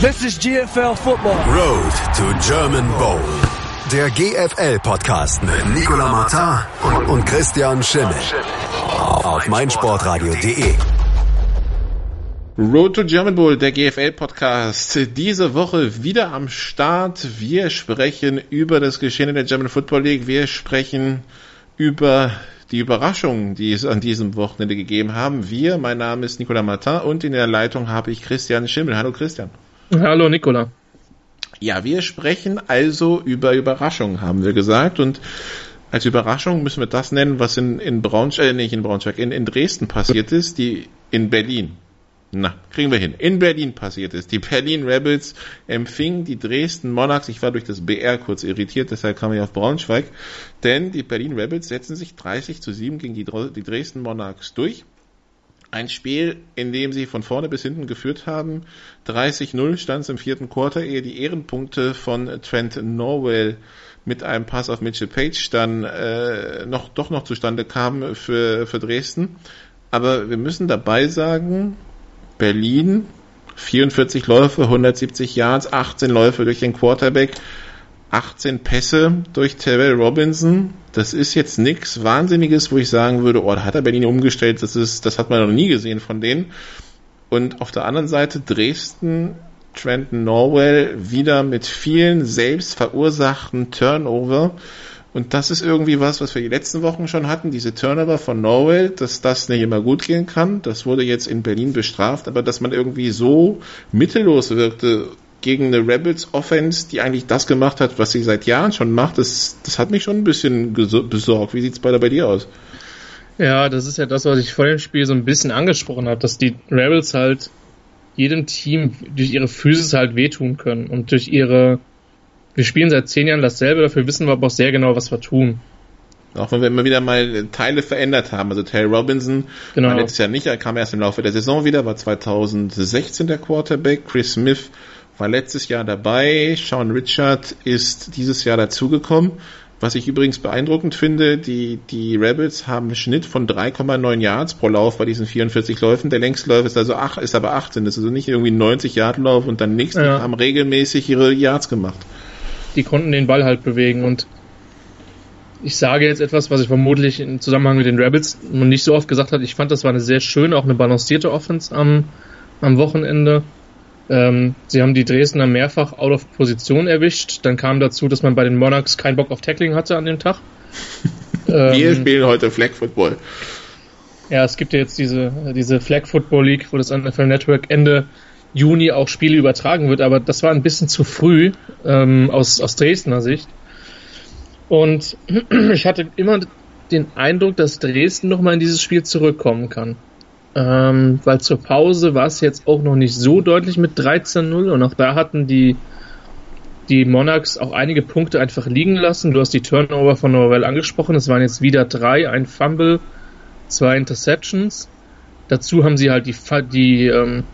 This is GFL Football. Road to German Bowl. Der GFL-Podcast mit Nicolas Martin und Christian Schimmel. Auf meinsportradio.de. Road to German Bowl, der GFL-Podcast. Diese Woche wieder am Start. Wir sprechen über das Geschehen in der German Football League. Wir sprechen über die Überraschungen, die es an diesem Wochenende gegeben haben. Wir, mein Name ist Nicolas Martin und in der Leitung habe ich Christian Schimmel. Hallo Christian. Hallo Nicola. Ja, wir sprechen also über Überraschungen, haben wir gesagt. Und als Überraschung müssen wir das nennen, was in, in Braunschweig, äh, nicht in Braunschweig, in, in Dresden passiert ist, die in Berlin. Na, kriegen wir hin. In Berlin passiert ist. Die Berlin Rebels empfingen die Dresden Monarchs. Ich war durch das BR kurz irritiert, deshalb kam ich auf Braunschweig. Denn die Berlin Rebels setzen sich 30 zu 7 gegen die, die Dresden Monarchs durch. Ein Spiel, in dem sie von vorne bis hinten geführt haben. 30-0 stand es im vierten Quarter, ehe die Ehrenpunkte von Trent Norwell mit einem Pass auf Mitchell Page dann äh, noch doch noch zustande kamen für, für Dresden. Aber wir müssen dabei sagen, Berlin 44 Läufe, 170 Yards, 18 Läufe durch den Quarterback, 18 Pässe durch Terrell Robinson. Das ist jetzt nichts Wahnsinniges, wo ich sagen würde, oh, da hat er Berlin umgestellt, das ist, das hat man noch nie gesehen von denen. Und auf der anderen Seite Dresden, Trenton Norwell wieder mit vielen selbst verursachten Turnover. Und das ist irgendwie was, was wir die letzten Wochen schon hatten, diese Turnover von Norwell, dass das nicht immer gut gehen kann. Das wurde jetzt in Berlin bestraft, aber dass man irgendwie so mittellos wirkte gegen eine Rebels Offense, die eigentlich das gemacht hat, was sie seit Jahren schon macht, das, das hat mich schon ein bisschen besorgt. Wie sieht's bei, bei dir aus? Ja, das ist ja das, was ich vor dem Spiel so ein bisschen angesprochen habe, dass die Rebels halt jedem Team durch ihre Physis halt wehtun können und durch ihre wir spielen seit zehn Jahren dasselbe, dafür wissen wir aber auch sehr genau, was wir tun. Auch wenn wir immer wieder mal Teile verändert haben. Also Terry Robinson genau. war letztes Jahr nicht, er kam erst im Laufe der Saison wieder, war 2016 der Quarterback. Chris Smith war letztes Jahr dabei. Sean Richard ist dieses Jahr dazugekommen. Was ich übrigens beeindruckend finde, die, die Rebels haben einen Schnitt von 3,9 Yards pro Lauf bei diesen 44 Läufen. Der längste Lauf ist also ach, ist aber 18. Das ist also nicht irgendwie 90 Yard Lauf und dann nächsten ja. haben regelmäßig ihre Yards gemacht. Die konnten den Ball halt bewegen und ich sage jetzt etwas, was ich vermutlich im Zusammenhang mit den Rebels noch nicht so oft gesagt habe. Ich fand, das war eine sehr schöne, auch eine balancierte Offense am, am Wochenende. Ähm, sie haben die Dresdner mehrfach out of Position erwischt. Dann kam dazu, dass man bei den Monarchs keinen Bock auf Tackling hatte an dem Tag. Wir ähm, spielen heute Flag Football. Ja, es gibt ja jetzt diese, diese Flag Football League, wo das NFL Network Ende Juni auch Spiele übertragen wird, aber das war ein bisschen zu früh ähm, aus, aus Dresdner Sicht. Und ich hatte immer den Eindruck, dass Dresden nochmal in dieses Spiel zurückkommen kann. Ähm, weil zur Pause war es jetzt auch noch nicht so deutlich mit 13-0 und auch da hatten die, die Monarchs auch einige Punkte einfach liegen lassen. Du hast die Turnover von Norwell angesprochen. Es waren jetzt wieder drei, ein Fumble, zwei Interceptions. Dazu haben sie halt die, die, ähm,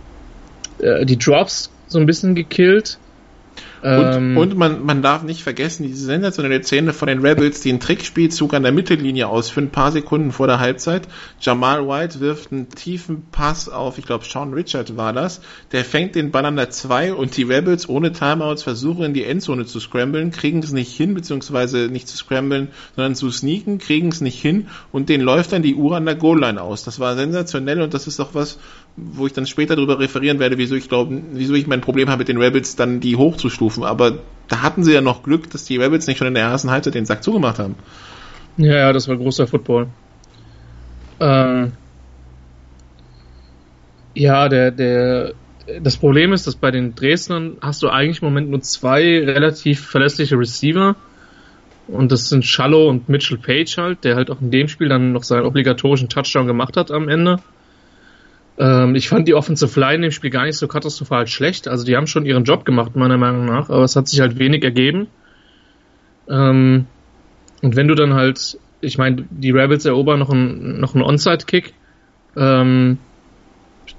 äh, die Drops so ein bisschen gekillt. Und, ähm, und man, man darf nicht vergessen, diese sensationelle Szene von den Rebels, die einen Trickspielzug an der Mittellinie ausführen, ein paar Sekunden vor der Halbzeit. Jamal White wirft einen tiefen Pass auf, ich glaube Sean Richard war das. Der fängt den Ball an der 2 und die Rebels ohne Timeouts versuchen in die Endzone zu scramblen, kriegen es nicht hin, beziehungsweise nicht zu scramblen, sondern zu sneaken, kriegen es nicht hin und den läuft dann die Uhr an der Goal-Line aus. Das war sensationell und das ist doch was, wo ich dann später darüber referieren werde, wieso ich glaube, wieso ich mein Problem habe mit den Rebels, dann die hochzustufen. Aber da hatten sie ja noch Glück, dass die Rebels nicht schon in der ersten Halbzeit den Sack zugemacht haben. Ja, ja, das war großer Football. Ähm, ja, der, der, das Problem ist, dass bei den Dresdnern hast du eigentlich im Moment nur zwei relativ verlässliche Receiver. Und das sind Shallow und Mitchell Page halt, der halt auch in dem Spiel dann noch seinen obligatorischen Touchdown gemacht hat am Ende. Ähm, ich fand die Offensive Line im Spiel gar nicht so katastrophal schlecht. Also die haben schon ihren Job gemacht, meiner Meinung nach, aber es hat sich halt wenig ergeben. Ähm, und wenn du dann halt, ich meine, die Rebels erobern noch einen, noch einen Onside-Kick, ähm,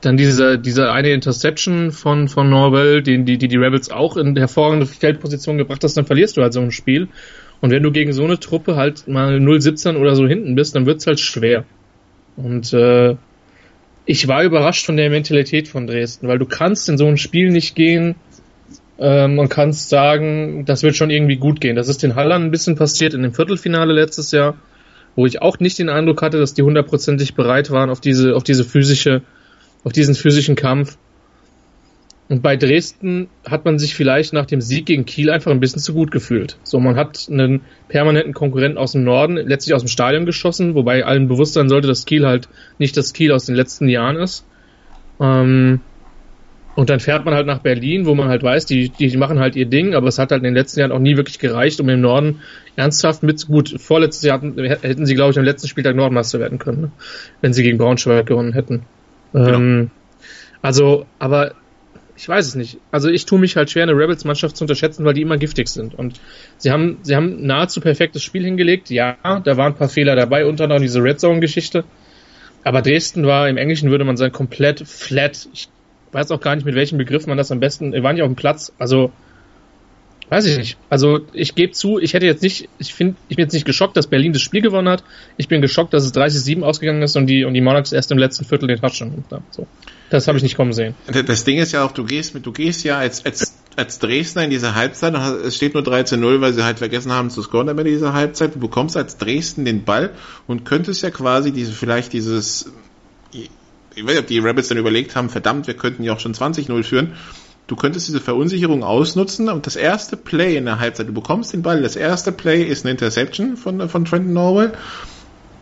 dann diese, diese eine Interception von, von Norwell, die, die, die die Rebels auch in hervorragende Feldposition gebracht hast, dann verlierst du halt so ein Spiel. Und wenn du gegen so eine Truppe halt mal 0-17 oder so hinten bist, dann wird's halt schwer. Und äh, ich war überrascht von der Mentalität von Dresden, weil du kannst in so ein Spiel nicht gehen Ähm, man kann sagen, das wird schon irgendwie gut gehen. Das ist den Hallern ein bisschen passiert in dem Viertelfinale letztes Jahr, wo ich auch nicht den Eindruck hatte, dass die hundertprozentig bereit waren auf diese, auf diese physische, auf diesen physischen Kampf. Und bei Dresden hat man sich vielleicht nach dem Sieg gegen Kiel einfach ein bisschen zu gut gefühlt. So, man hat einen permanenten Konkurrenten aus dem Norden letztlich aus dem Stadion geschossen, wobei allen bewusst sein sollte, dass Kiel halt nicht das Kiel aus den letzten Jahren ist. Ähm, und dann fährt man halt nach Berlin, wo man halt weiß, die, die machen halt ihr Ding, aber es hat halt in den letzten Jahren auch nie wirklich gereicht, um im Norden ernsthaft mit, gut, vorletztes Jahr hatten, hätten sie, glaube ich, am letzten Spieltag Nordmeister werden können, ne? wenn sie gegen Braunschweig gewonnen hätten. Genau. Ähm, also, aber ich weiß es nicht. Also ich tue mich halt schwer, eine Rebels-Mannschaft zu unterschätzen, weil die immer giftig sind. Und sie haben, sie haben nahezu perfektes Spiel hingelegt. Ja, da waren ein paar Fehler dabei, unter anderem diese Red Zone-Geschichte. Aber Dresden war, im Englischen würde man sagen, komplett flat. Ich weiß auch gar nicht, mit welchem Begriff man das am besten, wir waren nicht auf dem Platz. Also Weiß ich nicht. Also ich gebe zu, ich hätte jetzt nicht, ich finde, ich bin jetzt nicht geschockt, dass Berlin das Spiel gewonnen hat. Ich bin geschockt, dass es 30-7 ausgegangen ist und die und die Monarchs erst im letzten Viertel den Touchdown gemacht haben. So. Das habe ich nicht kommen sehen. Das Ding ist ja auch, du gehst mit, du gehst ja als, als, als Dresdner in diese Halbzeit, es steht nur 13-0, weil sie halt vergessen haben zu scoren in dieser Halbzeit. Du bekommst als Dresden den Ball und könntest ja quasi diese, vielleicht dieses, ich weiß nicht, ob die Rabbits dann überlegt haben, verdammt, wir könnten ja auch schon 20-0 führen du könntest diese Verunsicherung ausnutzen und das erste Play in der Halbzeit, du bekommst den Ball, das erste Play ist eine Interception von, von Trenton Norwell,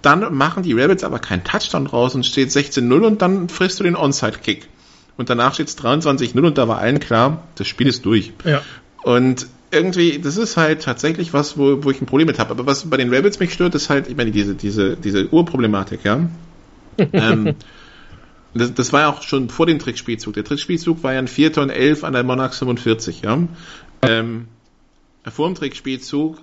dann machen die Rabbits aber keinen Touchdown raus und steht 16-0 und dann frisst du den Onside-Kick. Und danach steht es 23-0 und da war allen klar, das Spiel ist durch. Ja. Und irgendwie, das ist halt tatsächlich was, wo, wo ich ein Problem mit habe. Aber was bei den Rabbits mich stört, ist halt, ich meine, diese, diese, diese Urproblematik, ja. ähm, das, das war ja auch schon vor dem Trickspielzug. Der Trickspielzug war ja ein 4. und 11 an der Monarch 45, ja. Ähm, vor dem Trickspielzug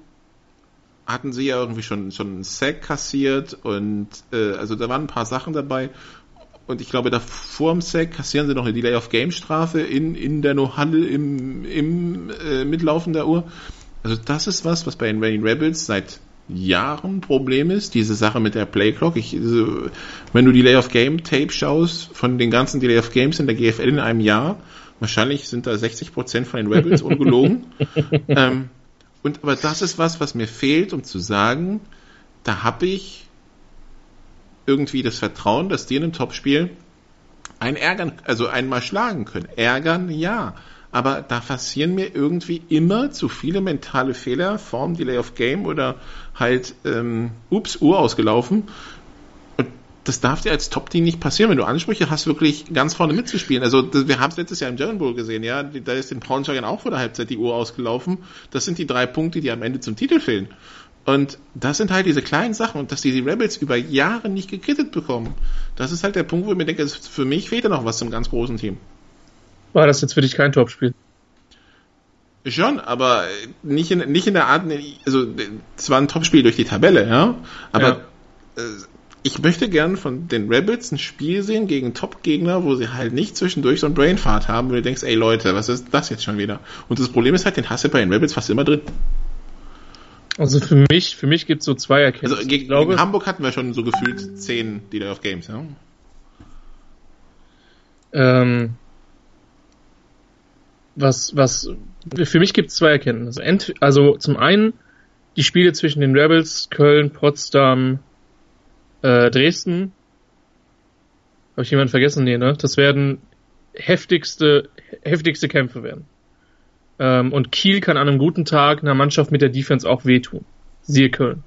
hatten sie ja irgendwie schon, schon einen Sack kassiert und äh, also da waren ein paar Sachen dabei. Und ich glaube, da vor dem Sack kassieren sie noch eine Delay of Game Strafe in, in der No-Handel im, im äh, Mitlaufen der Uhr. Also das ist was, was bei den Raining Rebels seit Jahren Problem ist, diese Sache mit der Playclock. Ich, wenn du Delay of Game Tape schaust, von den ganzen Delay of Games in der GFL in einem Jahr, wahrscheinlich sind da 60% von den Rebels ungelogen. ähm, und aber das ist was, was mir fehlt, um zu sagen, da habe ich irgendwie das Vertrauen, dass die in einem Topspiel einen ärgern, also einmal schlagen können. Ärgern, ja aber da passieren mir irgendwie immer zu viele mentale Fehler, Form Delay of Game oder halt, ähm, ups, Uhr ausgelaufen. Und das darf dir als Top-Team nicht passieren, wenn du Ansprüche hast, wirklich ganz vorne mitzuspielen. Also wir haben es letztes Jahr im German Bowl gesehen, ja, da ist den Braunschweigern auch vor der Halbzeit die Uhr ausgelaufen. Das sind die drei Punkte, die am Ende zum Titel fehlen. Und das sind halt diese kleinen Sachen und dass die, die Rebels über Jahre nicht gekrittet bekommen. Das ist halt der Punkt, wo ich mir denke, für mich fehlt da noch was zum ganz großen Team. War das jetzt für dich kein Topspiel? Schon, aber nicht in, nicht in der Art, also es war ein Topspiel durch die Tabelle, ja, aber ja. Äh, ich möchte gern von den Rebels ein Spiel sehen gegen Top-Gegner, wo sie halt nicht zwischendurch so ein Brainfart haben, wo du denkst, ey Leute, was ist das jetzt schon wieder? Und das Problem ist halt, den hast du bei den Rebels fast immer drin. Also für mich, für mich gibt es so zwei Erkenntnisse. Also gegen, glaube, gegen Hamburg hatten wir schon so gefühlt zehn Dealer of Games, ja? Ähm, was, was, für mich gibt es zwei Erkenntnisse. Ent, also zum einen die Spiele zwischen den Rebels, Köln, Potsdam, äh, Dresden. Habe ich jemanden vergessen? Nee, ne? Das werden heftigste, heftigste Kämpfe werden. Ähm, und Kiel kann an einem guten Tag einer Mannschaft mit der Defense auch wehtun. Siehe Köln.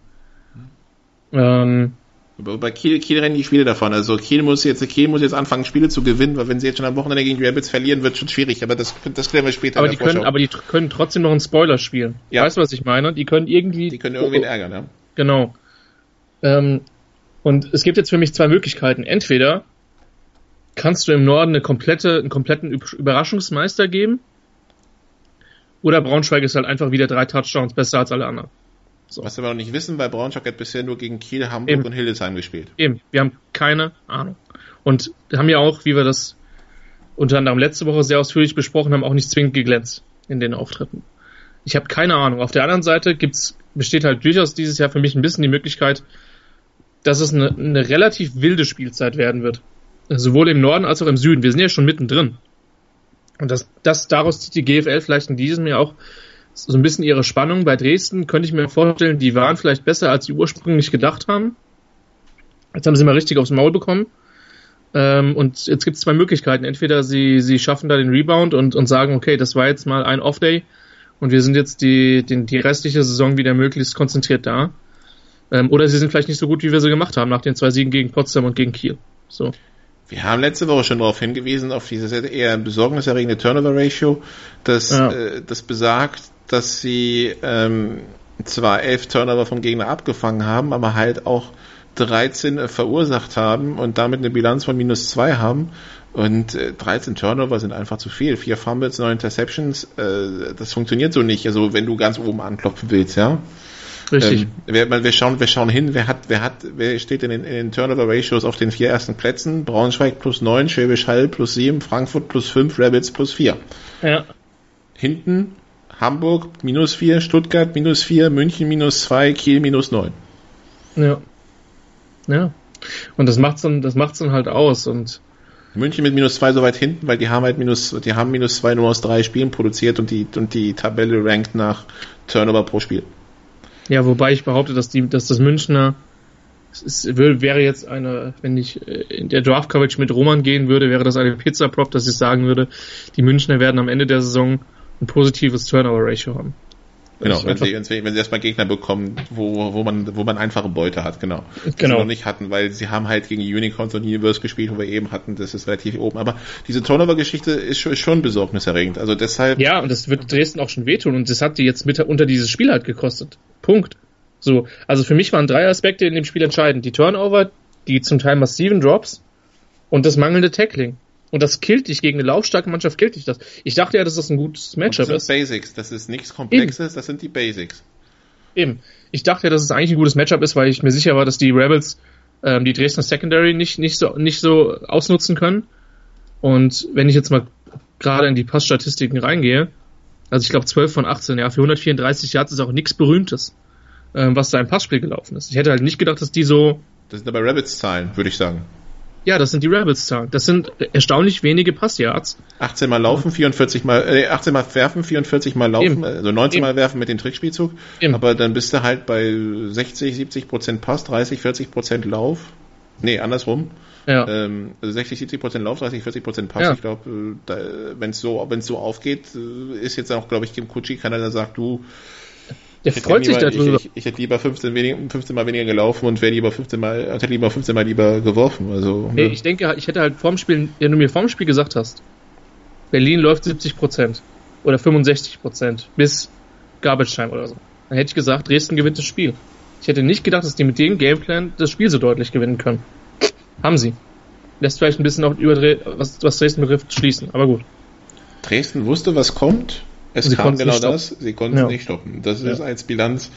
Ähm, bei Kiel, Kiel rennen die Spiele davon. Also Kiel muss jetzt, Kiel muss jetzt anfangen, Spiele zu gewinnen, weil wenn sie jetzt schon am Wochenende gegen die Rabbits verlieren, wird schon schwierig. Aber das, das klären wir später. Aber die können, aber die können trotzdem noch einen Spoiler spielen. Ja. Weißt du, was ich meine? Die können irgendwie. Die können irgendwie ärgern, ja. Genau. Ähm, und es gibt jetzt für mich zwei Möglichkeiten. Entweder kannst du im Norden eine komplette, einen kompletten Überraschungsmeister geben, oder Braunschweig ist halt einfach wieder drei Touchdowns besser als alle anderen. So. Was wir noch nicht wissen, weil Braunschweig hat bisher nur gegen Kiel, Hamburg Eben. und Hildesheim gespielt. Eben, wir haben keine Ahnung. Und haben ja auch, wie wir das unter anderem letzte Woche sehr ausführlich besprochen haben, auch nicht zwingend geglänzt in den Auftritten. Ich habe keine Ahnung. Auf der anderen Seite gibt's, besteht halt durchaus dieses Jahr für mich ein bisschen die Möglichkeit, dass es eine, eine relativ wilde Spielzeit werden wird. Sowohl im Norden als auch im Süden. Wir sind ja schon mittendrin. Und das, das daraus zieht die GFL vielleicht in diesem Jahr auch so ein bisschen ihre Spannung. Bei Dresden könnte ich mir vorstellen, die waren vielleicht besser, als sie ursprünglich gedacht haben. Jetzt haben sie mal richtig aufs Maul bekommen. Ähm, und jetzt gibt es zwei Möglichkeiten. Entweder sie, sie schaffen da den Rebound und, und sagen, okay, das war jetzt mal ein Off-Day und wir sind jetzt die, die, die restliche Saison wieder möglichst konzentriert da. Ähm, oder sie sind vielleicht nicht so gut, wie wir sie gemacht haben, nach den zwei Siegen gegen Potsdam und gegen Kiel. So. Wir haben letzte Woche schon darauf hingewiesen, auf dieses eher besorgniserregende Turnover-Ratio, das, ja. äh, das besagt, dass sie ähm, zwar elf Turnover vom Gegner abgefangen haben, aber halt auch 13 äh, verursacht haben und damit eine Bilanz von minus 2 haben. Und äh, 13 Turnover sind einfach zu viel. Vier Fumbles, neun Interceptions, äh, das funktioniert so nicht. Also wenn du ganz oben anklopfen willst, ja. Richtig. Ähm, wir, wir, schauen, wir schauen hin, wer hat, wer hat, wer steht in den, in den Turnover Ratios auf den vier ersten Plätzen? Braunschweig plus neun, Schwäbisch Hall plus sieben, Frankfurt plus fünf, Rabbits plus vier. Ja. Hinten Hamburg minus vier, Stuttgart minus vier, München minus zwei, Kiel minus neun. Ja. Ja. Und das macht's dann, das macht's dann halt aus und München mit minus zwei so weit hinten, weil die haben halt minus, die haben minus zwei nur aus drei Spielen produziert und die, und die Tabelle rankt nach Turnover pro Spiel. Ja, wobei ich behaupte, dass die, dass das Münchner, es wäre jetzt eine, wenn ich äh, in der Draft Coverage mit Roman gehen würde, wäre das eine Pizza Prop, dass ich sagen würde, die Münchner werden am Ende der Saison ein positives Turnover Ratio haben. Genau, wenn sie, wenn sie erstmal Gegner bekommen, wo, wo man, wo man einfache Beute hat, genau. Die genau. sie noch nicht hatten, weil sie haben halt gegen Unicorns und Universe gespielt, wo wir eben hatten, das ist relativ oben. Aber diese Turnover-Geschichte ist schon, ist schon besorgniserregend. Also deshalb. Ja, und das wird Dresden auch schon wehtun und das hat die jetzt mit unter dieses Spiel halt gekostet. Punkt. So. Also für mich waren drei Aspekte in dem Spiel entscheidend. Die Turnover, die zum Teil massiven Drops und das mangelnde Tackling. Und das killt dich gegen eine laufstarke Mannschaft, killt dich das. Ich dachte ja, dass das ein gutes Matchup ist. Das sind Basics, das ist nichts Komplexes, Eben. das sind die Basics. Eben. Ich dachte ja, dass es eigentlich ein gutes Matchup ist, weil ich mir sicher war, dass die Rebels ähm, die Dresdner Secondary nicht, nicht, so, nicht so ausnutzen können. Und wenn ich jetzt mal gerade in die Passstatistiken reingehe, also ich glaube 12 von 18, ja, für 134 Yards ist auch nichts Berühmtes, ähm, was da im Passspiel gelaufen ist. Ich hätte halt nicht gedacht, dass die so. Das sind aber Rabbits-Zahlen, würde ich sagen. Ja, das sind die Rebels-Zahlen. Das sind erstaunlich wenige Passyards. 18 mal laufen, 44 mal, äh, 18 mal werfen, 44 mal laufen, Eben. also 19 Eben. mal werfen mit dem Trickspielzug. Eben. Aber dann bist du halt bei 60, 70 Prozent Pass, 30, 40 Prozent Lauf. Nee, andersrum. Ja. Ähm, also 60, 70 Prozent Lauf, 30, 40 Prozent Pass. Ja. Ich glaube, äh, wenn es so, wenn es so aufgeht, äh, ist jetzt auch, glaube ich, Kim Kutschi keiner, der sagt, du, der freut sich darüber. Ich, ich, ich, hätte lieber 15, wenig, 15 Mal weniger gelaufen und wäre lieber 15 Mal, hätte lieber 15 Mal lieber geworfen. Also, nee, ne? ich denke, ich hätte halt vorm Spiel, wenn du mir vorm Spiel gesagt hast, Berlin läuft 70 Prozent oder 65 Prozent bis Garbage Time oder so, dann hätte ich gesagt, Dresden gewinnt das Spiel. Ich hätte nicht gedacht, dass die mit dem Gameplan das Spiel so deutlich gewinnen können. Haben sie. Lässt vielleicht ein bisschen auch über was, was Dresden betrifft schließen, aber gut. Dresden wusste, was kommt es sie kam genau das, sie konnten ja. es nicht stoppen. Das ja. ist als Bilanz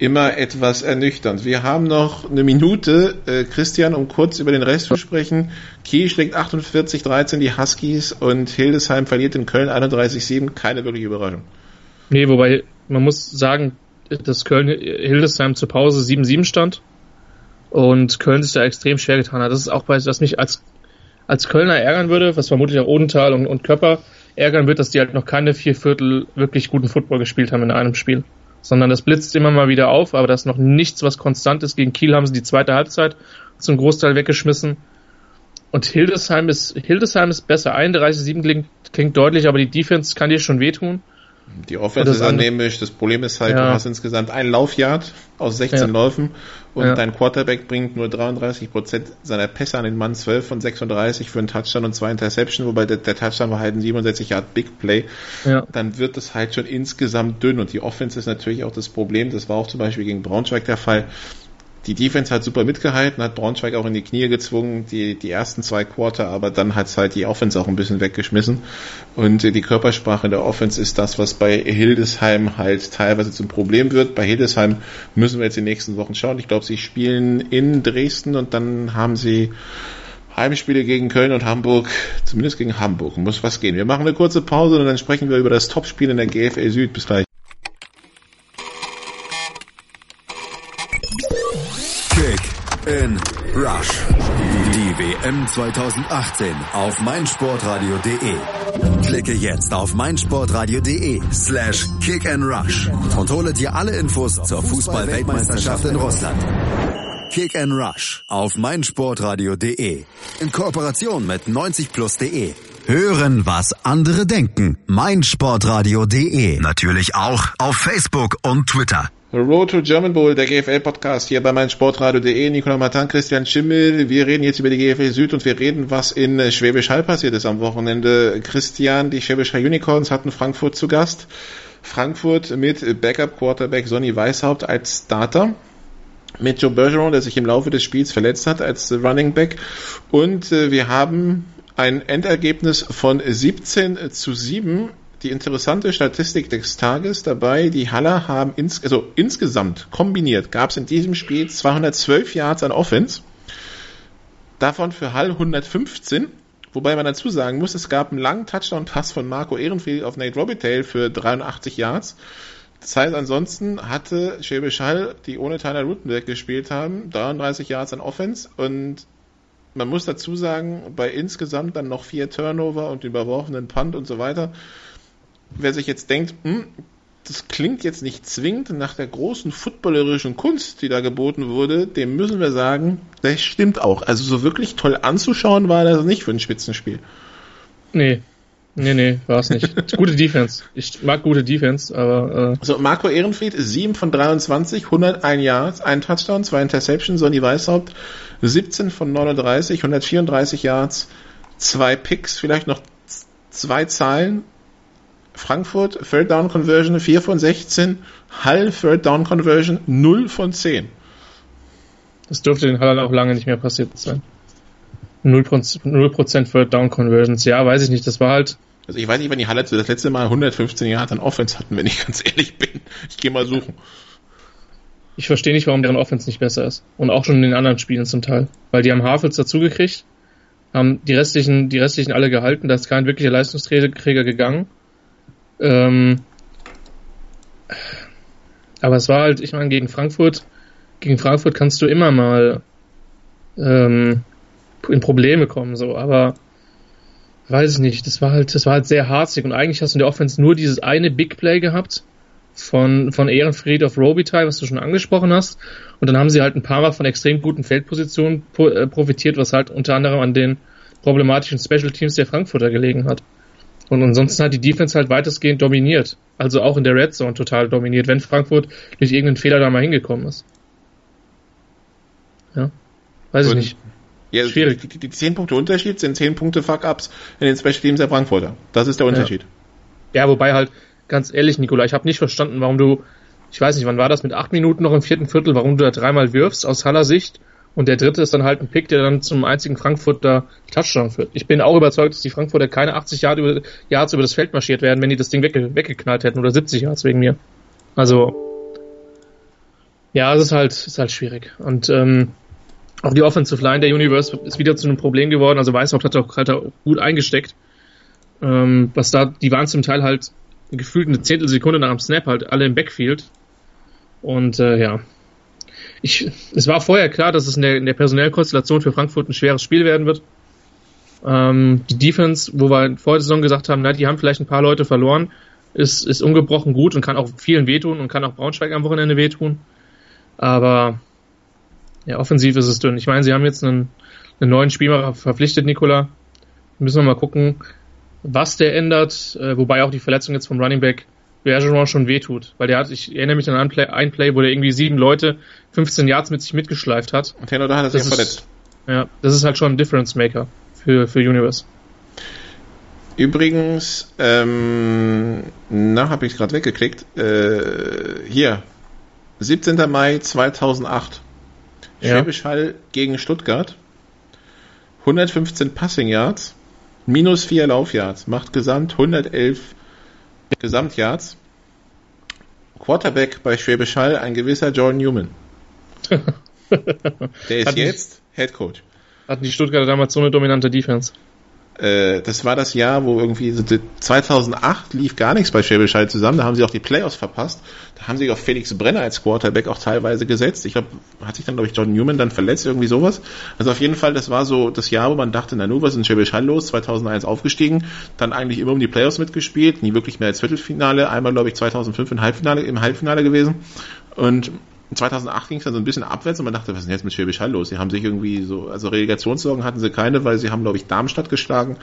immer etwas ernüchternd. Wir haben noch eine Minute, äh, Christian, um kurz über den Rest zu sprechen. Kiel schlägt 48-13 die Huskies und Hildesheim verliert in Köln 31-7. Keine wirkliche Überraschung. Nee, wobei man muss sagen, dass Köln Hildesheim zur Pause 7-7 stand und Köln sich da extrem schwer getan hat. Das ist auch was, was mich als, als Kölner ärgern würde, was vermutlich auch Odenthal und, und Köpper ärgern wird, dass die halt noch keine vier Viertel wirklich guten Football gespielt haben in einem Spiel. Sondern das blitzt immer mal wieder auf, aber das ist noch nichts, was konstant ist. Gegen Kiel haben sie die zweite Halbzeit zum Großteil weggeschmissen. Und Hildesheim ist, Hildesheim ist besser. 31-7 klingt, klingt deutlich, aber die Defense kann dir schon wehtun. Die Offense ist anämisch. Das Problem ist halt, ja. du hast insgesamt ein Laufyard aus 16 ja. Läufen und ja. dein Quarterback bringt nur 33 Prozent seiner Pässe an den Mann, 12 von 36 für einen Touchdown und zwei Interception, wobei der, der Touchdown war halt ein 67 Yard Big Play. Dann wird es halt schon insgesamt dünn und die Offense ist natürlich auch das Problem. Das war auch zum Beispiel gegen Braunschweig der Fall die Defense hat super mitgehalten, hat Braunschweig auch in die Knie gezwungen, die, die ersten zwei Quarter, aber dann hat es halt die Offense auch ein bisschen weggeschmissen. Und die Körpersprache in der Offense ist das, was bei Hildesheim halt teilweise zum Problem wird. Bei Hildesheim müssen wir jetzt die nächsten Wochen schauen. Ich glaube, sie spielen in Dresden und dann haben sie Heimspiele gegen Köln und Hamburg, zumindest gegen Hamburg. Muss was gehen. Wir machen eine kurze Pause und dann sprechen wir über das Topspiel in der GFL Süd. Bis gleich. In Rush. Die WM 2018 auf meinsportradio.de. Klicke jetzt auf meinsportradio.de slash kick and rush und hole dir alle Infos zur Fußball-Weltmeisterschaft in Russland. Kick and Rush auf meinsportradio.de. In Kooperation mit 90plus.de. Hören, was andere denken. meinsportradio.de. Natürlich auch auf Facebook und Twitter. Road to German Bowl, der GFL-Podcast hier bei meinsportradio.de. Nicola Martin, Christian Schimmel. Wir reden jetzt über die GFL Süd und wir reden, was in Schwäbisch Hall passiert ist am Wochenende. Christian, die Schwäbisch Hall Unicorns hatten Frankfurt zu Gast. Frankfurt mit Backup-Quarterback Sonny Weishaupt als Starter mit Joe Bergeron, der sich im Laufe des Spiels verletzt hat als Running Back. Und äh, wir haben ein Endergebnis von 17 zu 7. Die interessante Statistik des Tages dabei, die Haller haben ins, also insgesamt kombiniert gab es in diesem Spiel 212 Yards an Offense. Davon für Hall 115. Wobei man dazu sagen muss, es gab einen langen Touchdown-Pass von Marco Ehrenfeld auf Nate Robitaille für 83 Yards. Das heißt, ansonsten hatte Schäbisch Hall, die ohne Tyler Rutenberg gespielt haben, 33 Yards an Offense und man muss dazu sagen, bei insgesamt dann noch vier Turnover und überworfenen Punt und so weiter. Wer sich jetzt denkt, hm, das klingt jetzt nicht zwingend nach der großen footballerischen Kunst, die da geboten wurde, dem müssen wir sagen, das stimmt auch. Also so wirklich toll anzuschauen war das nicht für ein Spitzenspiel. Nee, Nee, nee, war es nicht. gute Defense. Ich mag gute Defense, aber. Äh so, Marco Ehrenfried, 7 von 23, 101 Yards, ein Touchdown, zwei Interceptions, Sonny Weishaupt, 17 von 39, 134 Yards, zwei Picks, vielleicht noch zwei Zahlen. Frankfurt, Third Down Conversion, 4 von 16, Hall, Third Down Conversion, 0 von 10. Das dürfte den Hall auch lange nicht mehr passiert sein. 0%, 0 Third Down Conversions. Ja, weiß ich nicht. Das war halt. Also ich weiß nicht, wann die Halle das letzte Mal 115 Jahre an Offense hatten, wenn ich ganz ehrlich bin. Ich gehe mal suchen. Ich verstehe nicht, warum deren Offense nicht besser ist. Und auch schon in den anderen Spielen zum Teil. Weil die haben Havels dazugekriegt, haben die restlichen, die restlichen alle gehalten, da ist kein wirklicher Leistungsträger gegangen. Ähm, aber es war halt, ich meine, gegen Frankfurt, gegen Frankfurt kannst du immer mal ähm, in Probleme kommen, so, aber weiß ich nicht, das war halt, das war halt sehr harzig und eigentlich hast du in der Offense nur dieses eine Big Play gehabt von, von Ehrenfried auf Robitaille, was du schon angesprochen hast. Und dann haben sie halt ein paar Mal von extrem guten Feldpositionen äh, profitiert, was halt unter anderem an den problematischen Special Teams der Frankfurter gelegen hat. Und ansonsten hat die Defense halt weitestgehend dominiert. Also auch in der Red Zone total dominiert, wenn Frankfurt durch irgendeinen Fehler da mal hingekommen ist. Ja. Weiß und, ich nicht. Ja, Schwierig. Die, die, die 10 Punkte Unterschied sind 10 Punkte Fuck-Ups in den Special Teams der Frankfurter. Das ist der Unterschied. Ja, ja wobei halt, ganz ehrlich, Nikola, ich habe nicht verstanden, warum du, ich weiß nicht, wann war das, mit 8 Minuten noch im vierten Viertel, warum du da dreimal wirfst aus Haller Sicht und der dritte ist dann halt ein Pick, der dann zum einzigen Frankfurter Touchdown führt. Ich bin auch überzeugt, dass die Frankfurter keine 80 Yards über, Yards über das Feld marschiert werden, wenn die das Ding wegge weggeknallt hätten oder 70 Yards wegen mir. Also, ja, es ist halt, ist halt schwierig. Und ähm, auch die Offensive Line der Universe ist wieder zu einem Problem geworden. Also Weißhaupt hat auch, hat auch gut eingesteckt. Ähm, was da, die waren zum Teil halt gefühlt eine Zehntelsekunde nach dem Snap halt alle im Backfield. Und äh, ja. Ich, es war vorher klar, dass es in der, in der personellen Konstellation für Frankfurt ein schweres Spiel werden wird. Ähm, die Defense, wo wir vor der Saison gesagt haben, na, die haben vielleicht ein paar Leute verloren, ist, ist ungebrochen gut und kann auch vielen wehtun und kann auch Braunschweig am Wochenende wehtun. Aber ja, offensiv ist es dünn. Ich meine, sie haben jetzt einen, einen neuen Spieler verpflichtet, Nikola. Müssen wir mal gucken, was der ändert, äh, wobei auch die Verletzung jetzt vom Running Back Bergeron schon wehtut, weil der hat, ich erinnere mich an ein Play, ein Play wo der irgendwie sieben Leute 15 Yards mit sich mitgeschleift hat. Und Taylor da hat er sich verletzt. Ja, das ist halt schon ein Difference Maker für, für Universe. Übrigens, ähm, na, habe ich gerade weggeklickt. Äh, hier, 17. Mai 2008. Ja. Schwäbisch Hall gegen Stuttgart. 115 Passing Yards, minus 4 Laufyards, macht gesamt 111 Gesamtyards. Quarterback bei Schwäbisch Hall ein gewisser Jordan Newman. Der ist Hat jetzt Head Coach. Hatten die Stuttgarter damals so eine dominante Defense? Äh, das war das Jahr, wo irgendwie 2008 lief gar nichts bei Schwäbisch Hall zusammen. Da haben sie auch die Playoffs verpasst. Da haben sie auf Felix Brenner als Quarterback auch teilweise gesetzt. Ich glaube, hat sich dann, glaube ich, Jordan Newman dann verletzt, irgendwie sowas. Also auf jeden Fall, das war so das Jahr, wo man dachte, na nu, was ist in Schwäbisch Hall los? 2001 aufgestiegen, dann eigentlich immer um die Playoffs mitgespielt, nie wirklich mehr als Viertelfinale. Einmal, glaube ich, 2005 im Halbfinale, im Halbfinale gewesen. Und 2008 ging es dann so ein bisschen abwärts und man dachte, was ist denn jetzt mit Schwäbisch Hall los? Sie haben sich irgendwie so, also Relegationssorgen hatten sie keine, weil sie haben, glaube ich, Darmstadt geschlagen.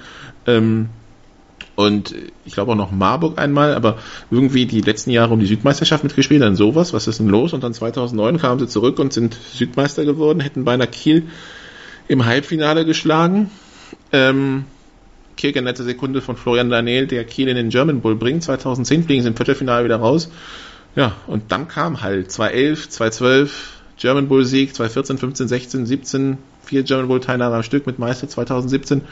Ähm, und ich glaube auch noch Marburg einmal, aber irgendwie die letzten Jahre um die Südmeisterschaft mitgespielt, dann sowas, was ist denn los? Und dann 2009 kamen sie zurück und sind Südmeister geworden, hätten beinahe Kiel im Halbfinale geschlagen. Ähm, Kirke nette Sekunde von Florian Daniel, der Kiel in den German Bowl bringt. 2010 fliegen sie im Viertelfinale wieder raus. Ja, und dann kam halt 2011, 2012, German Bowl Sieg, 2014, 15, 16, 17, vier German Bowl Teilnahme am Stück mit Meister 2017.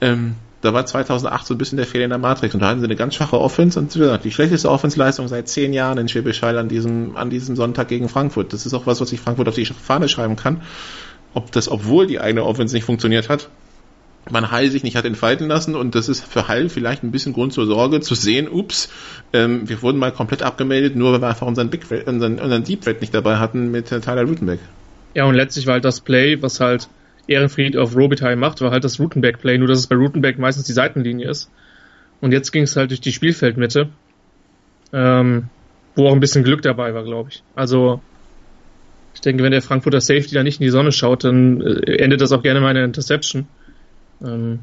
Ähm, da war 2008 so ein bisschen der Fehler in der Matrix und da hatten sie eine ganz schwache Offense und die schlechteste Offensleistung seit zehn Jahren in Schwäbisch an diesem, an diesem Sonntag gegen Frankfurt. Das ist auch was, was ich Frankfurt auf die Fahne schreiben kann. Ob das, obwohl die eigene Offense nicht funktioniert hat, man Hall sich nicht hat entfalten lassen und das ist für Hall vielleicht ein bisschen Grund zur Sorge zu sehen, ups, ähm, wir wurden mal komplett abgemeldet, nur weil wir einfach unseren, Big unseren, unseren Deep Red nicht dabei hatten mit äh, Tyler Rutenbeck. Ja, und letztlich war halt das Play, was halt Ehrenfried auf Robitaille macht, war halt das Rutenbeck-Play, nur dass es bei Rutenbeck meistens die Seitenlinie ist. Und jetzt ging es halt durch die Spielfeldmitte, ähm, wo auch ein bisschen Glück dabei war, glaube ich. Also ich denke, wenn der Frankfurter Safety da nicht in die Sonne schaut, dann äh, endet das auch gerne mal in einer Interception. Ähm,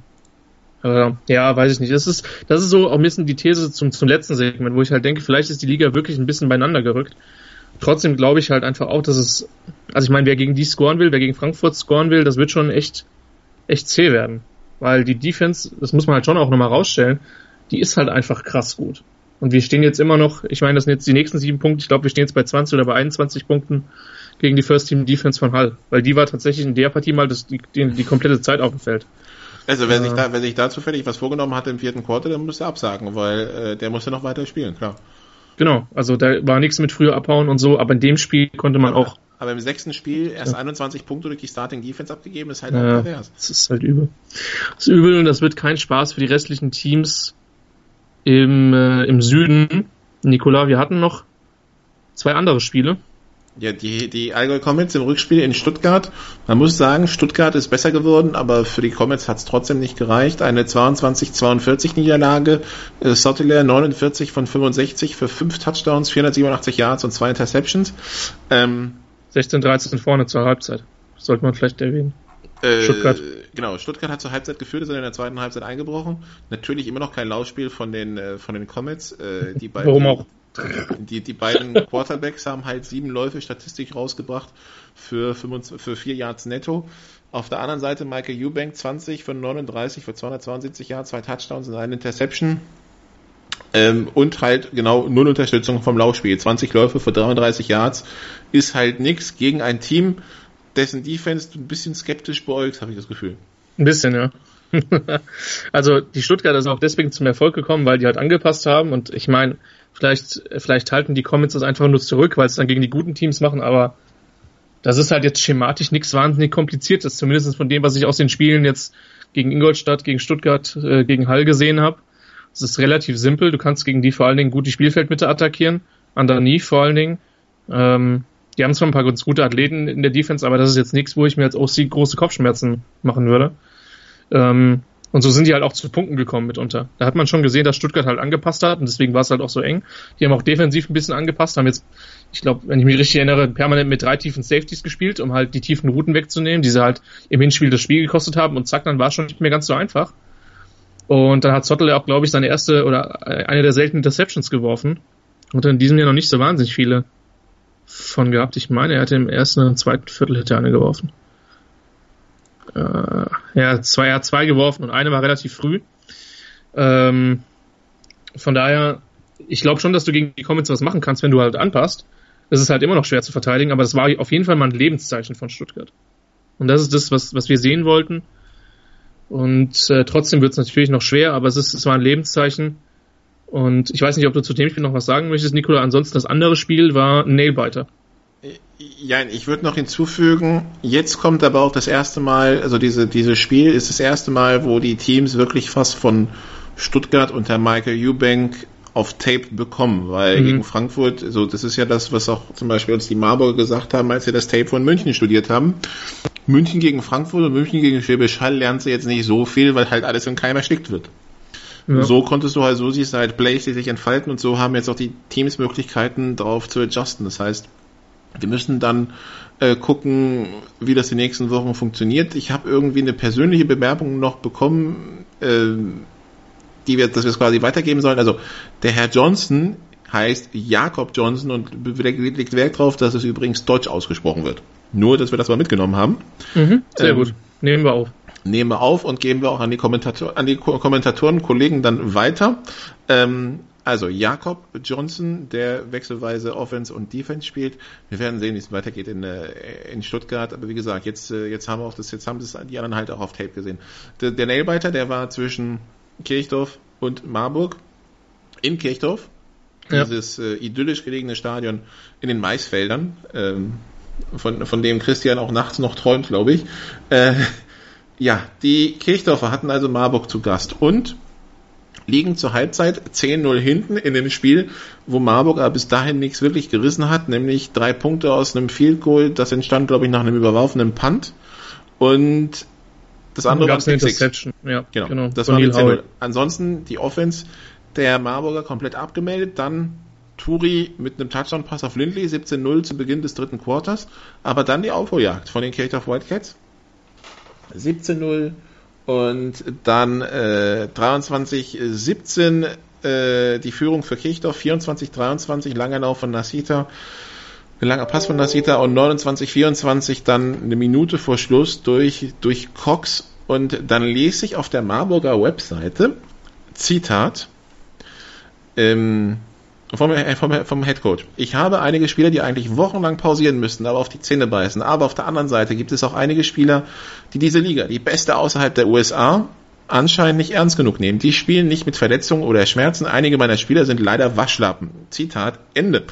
aber ja, weiß ich nicht. Das ist, das ist so auch ein bisschen die These zum, zum letzten Segment, wo ich halt denke, vielleicht ist die Liga wirklich ein bisschen beieinander gerückt. Trotzdem glaube ich halt einfach auch, dass es, also ich meine, wer gegen die scoren will, wer gegen Frankfurt scoren will, das wird schon echt, echt zäh werden. Weil die Defense, das muss man halt schon auch nochmal rausstellen, die ist halt einfach krass gut. Und wir stehen jetzt immer noch, ich meine, das sind jetzt die nächsten sieben Punkte, ich glaube, wir stehen jetzt bei 20 oder bei 21 Punkten gegen die First Team Defense von Hall. Weil die war tatsächlich in der Partie mal das, die, die, die komplette Zeit auf dem Feld. Also wer, sich da, sich da zufällig was vorgenommen hat im vierten Quarter, dann muss er absagen, weil äh, der musste noch weiter spielen, klar. Genau, also da war nichts mit früher abhauen und so, aber in dem Spiel konnte man auch. Aber im sechsten Spiel erst ja. 21 Punkte durch die Starting Defense abgegeben, ist halt ja, auch pervers. Das ist halt übel. Das ist übel und das wird kein Spaß für die restlichen Teams im, äh, im Süden. Nikola, wir hatten noch zwei andere Spiele. Ja, die, die Allgäu Comets im Rückspiel in Stuttgart. Man muss sagen, Stuttgart ist besser geworden, aber für die Comets hat es trotzdem nicht gereicht. Eine 22-42 Niederlage. Äh, Sotteler 49 von 65 für 5 Touchdowns, 487 Yards und 2 Interceptions. Ähm, 16-13 vorne zur Halbzeit. Sollte man vielleicht erwähnen. Äh, Stuttgart. Genau, Stuttgart hat zur Halbzeit geführt, ist in der zweiten Halbzeit eingebrochen. Natürlich immer noch kein Laufspiel von den, äh, von den Comets. Äh, die beiden, Warum auch? Die, die beiden Quarterbacks haben halt sieben Läufe statistisch rausgebracht für, 25, für vier Yards netto. Auf der anderen Seite Michael Eubank 20 für 39 für 272 Yards, zwei Touchdowns und eine Interception. Ähm, und halt genau null Unterstützung vom Laufspiel. 20 Läufe für 33 Yards ist halt nix gegen ein Team, dessen Defense du ein bisschen skeptisch beäugst, habe ich das Gefühl. Ein bisschen, ja. also die Stuttgarter sind auch deswegen zum Erfolg gekommen, weil die halt angepasst haben und ich meine, Vielleicht, vielleicht halten die Comments das einfach nur zurück, weil es dann gegen die guten Teams machen, aber das ist halt jetzt schematisch nichts wahnsinnig kompliziertes, zumindest von dem, was ich aus den Spielen jetzt gegen Ingolstadt, gegen Stuttgart, äh, gegen Hall gesehen habe. Es ist relativ simpel. Du kannst gegen die vor allen Dingen gut die Spielfeldmitte attackieren. Underneath vor allen Dingen. Ähm, die haben zwar ein paar ganz gute Athleten in der Defense, aber das ist jetzt nichts, wo ich mir als OC große Kopfschmerzen machen würde. Ähm, und so sind die halt auch zu Punkten gekommen mitunter. Da hat man schon gesehen, dass Stuttgart halt angepasst hat und deswegen war es halt auch so eng. Die haben auch defensiv ein bisschen angepasst, haben jetzt, ich glaube, wenn ich mich richtig erinnere, permanent mit drei tiefen Safeties gespielt, um halt die tiefen Routen wegzunehmen, die sie halt im Hinspiel das Spiel gekostet haben und zack, dann war es schon nicht mehr ganz so einfach. Und dann hat Zottel ja auch, glaube ich, seine erste oder eine der seltenen Interceptions geworfen. Und in diesem Jahr noch nicht so wahnsinnig viele von gehabt. Ich meine, er hatte im ersten und zweiten Viertel hätte eine geworfen äh, ja, zwei, er hat zwei geworfen und eine war relativ früh. Ähm, von daher, ich glaube schon, dass du gegen die Comets was machen kannst, wenn du halt anpasst. Das ist halt immer noch schwer zu verteidigen, aber das war auf jeden Fall mal ein Lebenszeichen von Stuttgart. Und das ist das, was, was wir sehen wollten. Und äh, trotzdem wird es natürlich noch schwer, aber es, ist, es war ein Lebenszeichen. Und ich weiß nicht, ob du zu dem Spiel noch was sagen möchtest, Nikola. Ansonsten das andere Spiel war ein Nailbiter. Ja, ich würde noch hinzufügen, jetzt kommt aber auch das erste Mal, also diese, dieses Spiel ist das erste Mal, wo die Teams wirklich fast von Stuttgart unter Michael Eubank auf Tape bekommen, weil mhm. gegen Frankfurt, so das ist ja das, was auch zum Beispiel uns die Marburger gesagt haben, als sie das Tape von München studiert haben. München gegen Frankfurt und München gegen Schwäbisch Hall lernst du jetzt nicht so viel, weil halt alles in Keim erstickt wird. Ja. So konntest du halt, so siehst du halt Blaze sich entfalten und so haben jetzt auch die Teams Möglichkeiten darauf zu adjusten. Das heißt, wir müssen dann äh, gucken, wie das die nächsten Wochen funktioniert. Ich habe irgendwie eine persönliche Bewerbung noch bekommen, äh, die wir, dass wir es quasi weitergeben sollen. Also der Herr Johnson heißt Jakob Johnson und legt Wert darauf, dass es übrigens Deutsch ausgesprochen wird. Nur, dass wir das mal mitgenommen haben. Mhm, sehr ähm, gut. Nehmen wir auf. Nehmen wir auf und geben wir auch an die, Kommentator an die Kommentatoren, Kollegen dann weiter. Ähm, also Jakob Johnson, der wechselweise Offense und Defense spielt. Wir werden sehen, wie es weitergeht in, äh, in Stuttgart. Aber wie gesagt, jetzt, äh, jetzt haben wir auch das, jetzt haben das die anderen halt auch auf Tape gesehen. Der, der Nailbiter, der war zwischen Kirchdorf und Marburg. In Kirchdorf. Ja. Dieses äh, idyllisch gelegene Stadion in den Maisfeldern, ähm, von, von dem Christian auch nachts noch träumt, glaube ich. Äh, ja, die Kirchdorfer hatten also Marburg zu Gast und liegen zur Halbzeit 10-0 hinten in dem Spiel, wo Marburg aber bis dahin nichts wirklich gerissen hat, nämlich drei Punkte aus einem Field Goal, das entstand, glaube ich, nach einem überworfenen Punt. Und das andere war eine Interception. Ja, genau. genau. Das war die Ansonsten die Offense der Marburger komplett abgemeldet. Dann Turi mit einem Touchdown-Pass auf Lindley, 17-0 zu Beginn des dritten Quarters. Aber dann die Aufholjagd von den Kirchdorf Wildcats. 17-0 und dann äh, 23-17 äh, die Führung für Kirchdorf, 24-23 langer Lauf von Nasita langer Pass von Nasita und 29-24 dann eine Minute vor Schluss durch, durch Cox. Und dann lese ich auf der Marburger Webseite, Zitat, ähm, vom, vom, vom Head Coach. Ich habe einige Spieler, die eigentlich wochenlang pausieren müssten, aber auf die Zähne beißen. Aber auf der anderen Seite gibt es auch einige Spieler, die diese Liga, die beste außerhalb der USA, anscheinend nicht ernst genug nehmen. Die spielen nicht mit Verletzungen oder Schmerzen. Einige meiner Spieler sind leider Waschlappen. Zitat Ende.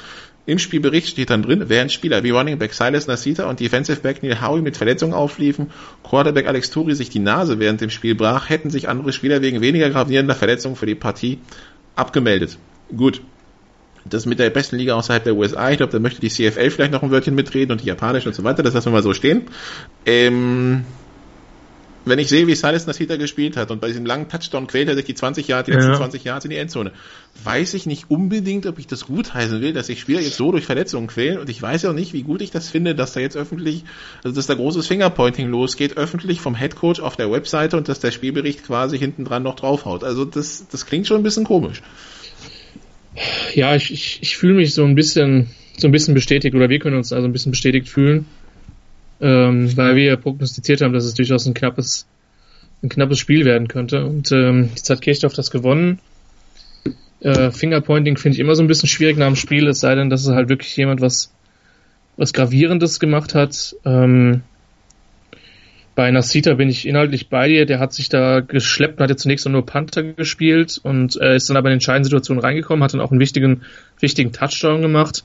Im Spielbericht steht dann drin, während Spieler wie Running Back Silas Nasita und Defensive Back Neil Howie mit Verletzungen aufliefen, Quarterback Alex Turi sich die Nase während dem Spiel brach, hätten sich andere Spieler wegen weniger gravierender Verletzungen für die Partie abgemeldet. Gut. Das mit der besten Liga außerhalb der USA, ich glaube, da möchte die CFL vielleicht noch ein Wörtchen mitreden und die japanische und so weiter, das lassen wir mal so stehen. Ähm, wenn ich sehe, wie Silas Nasita gespielt hat und bei diesem langen Touchdown quält er sich die 20 Jahre, die ja. letzten 20 Jahre in die Endzone, weiß ich nicht unbedingt, ob ich das gut heißen will, dass sich Spieler jetzt so durch Verletzungen quälen und ich weiß ja auch nicht, wie gut ich das finde, dass da jetzt öffentlich, also dass da großes Fingerpointing losgeht, öffentlich vom Headcoach auf der Webseite und dass der Spielbericht quasi hinten dran noch draufhaut. Also das, das klingt schon ein bisschen komisch. Ja, ich, ich, ich fühle mich so ein bisschen, so ein bisschen bestätigt oder wir können uns also ein bisschen bestätigt fühlen ähm, weil wir prognostiziert haben, dass es durchaus ein knappes, ein knappes Spiel werden könnte. Und ähm, jetzt hat Kirchdorf das gewonnen. Äh, Fingerpointing finde ich immer so ein bisschen schwierig nach dem Spiel, es sei denn, dass es halt wirklich jemand was, was Gravierendes gemacht hat. Ähm, bei Nasita bin ich inhaltlich bei dir. Der hat sich da geschleppt und hat ja zunächst nur Panther gespielt und äh, ist dann aber in entscheidenden Situationen reingekommen, hat dann auch einen wichtigen, wichtigen Touchdown gemacht.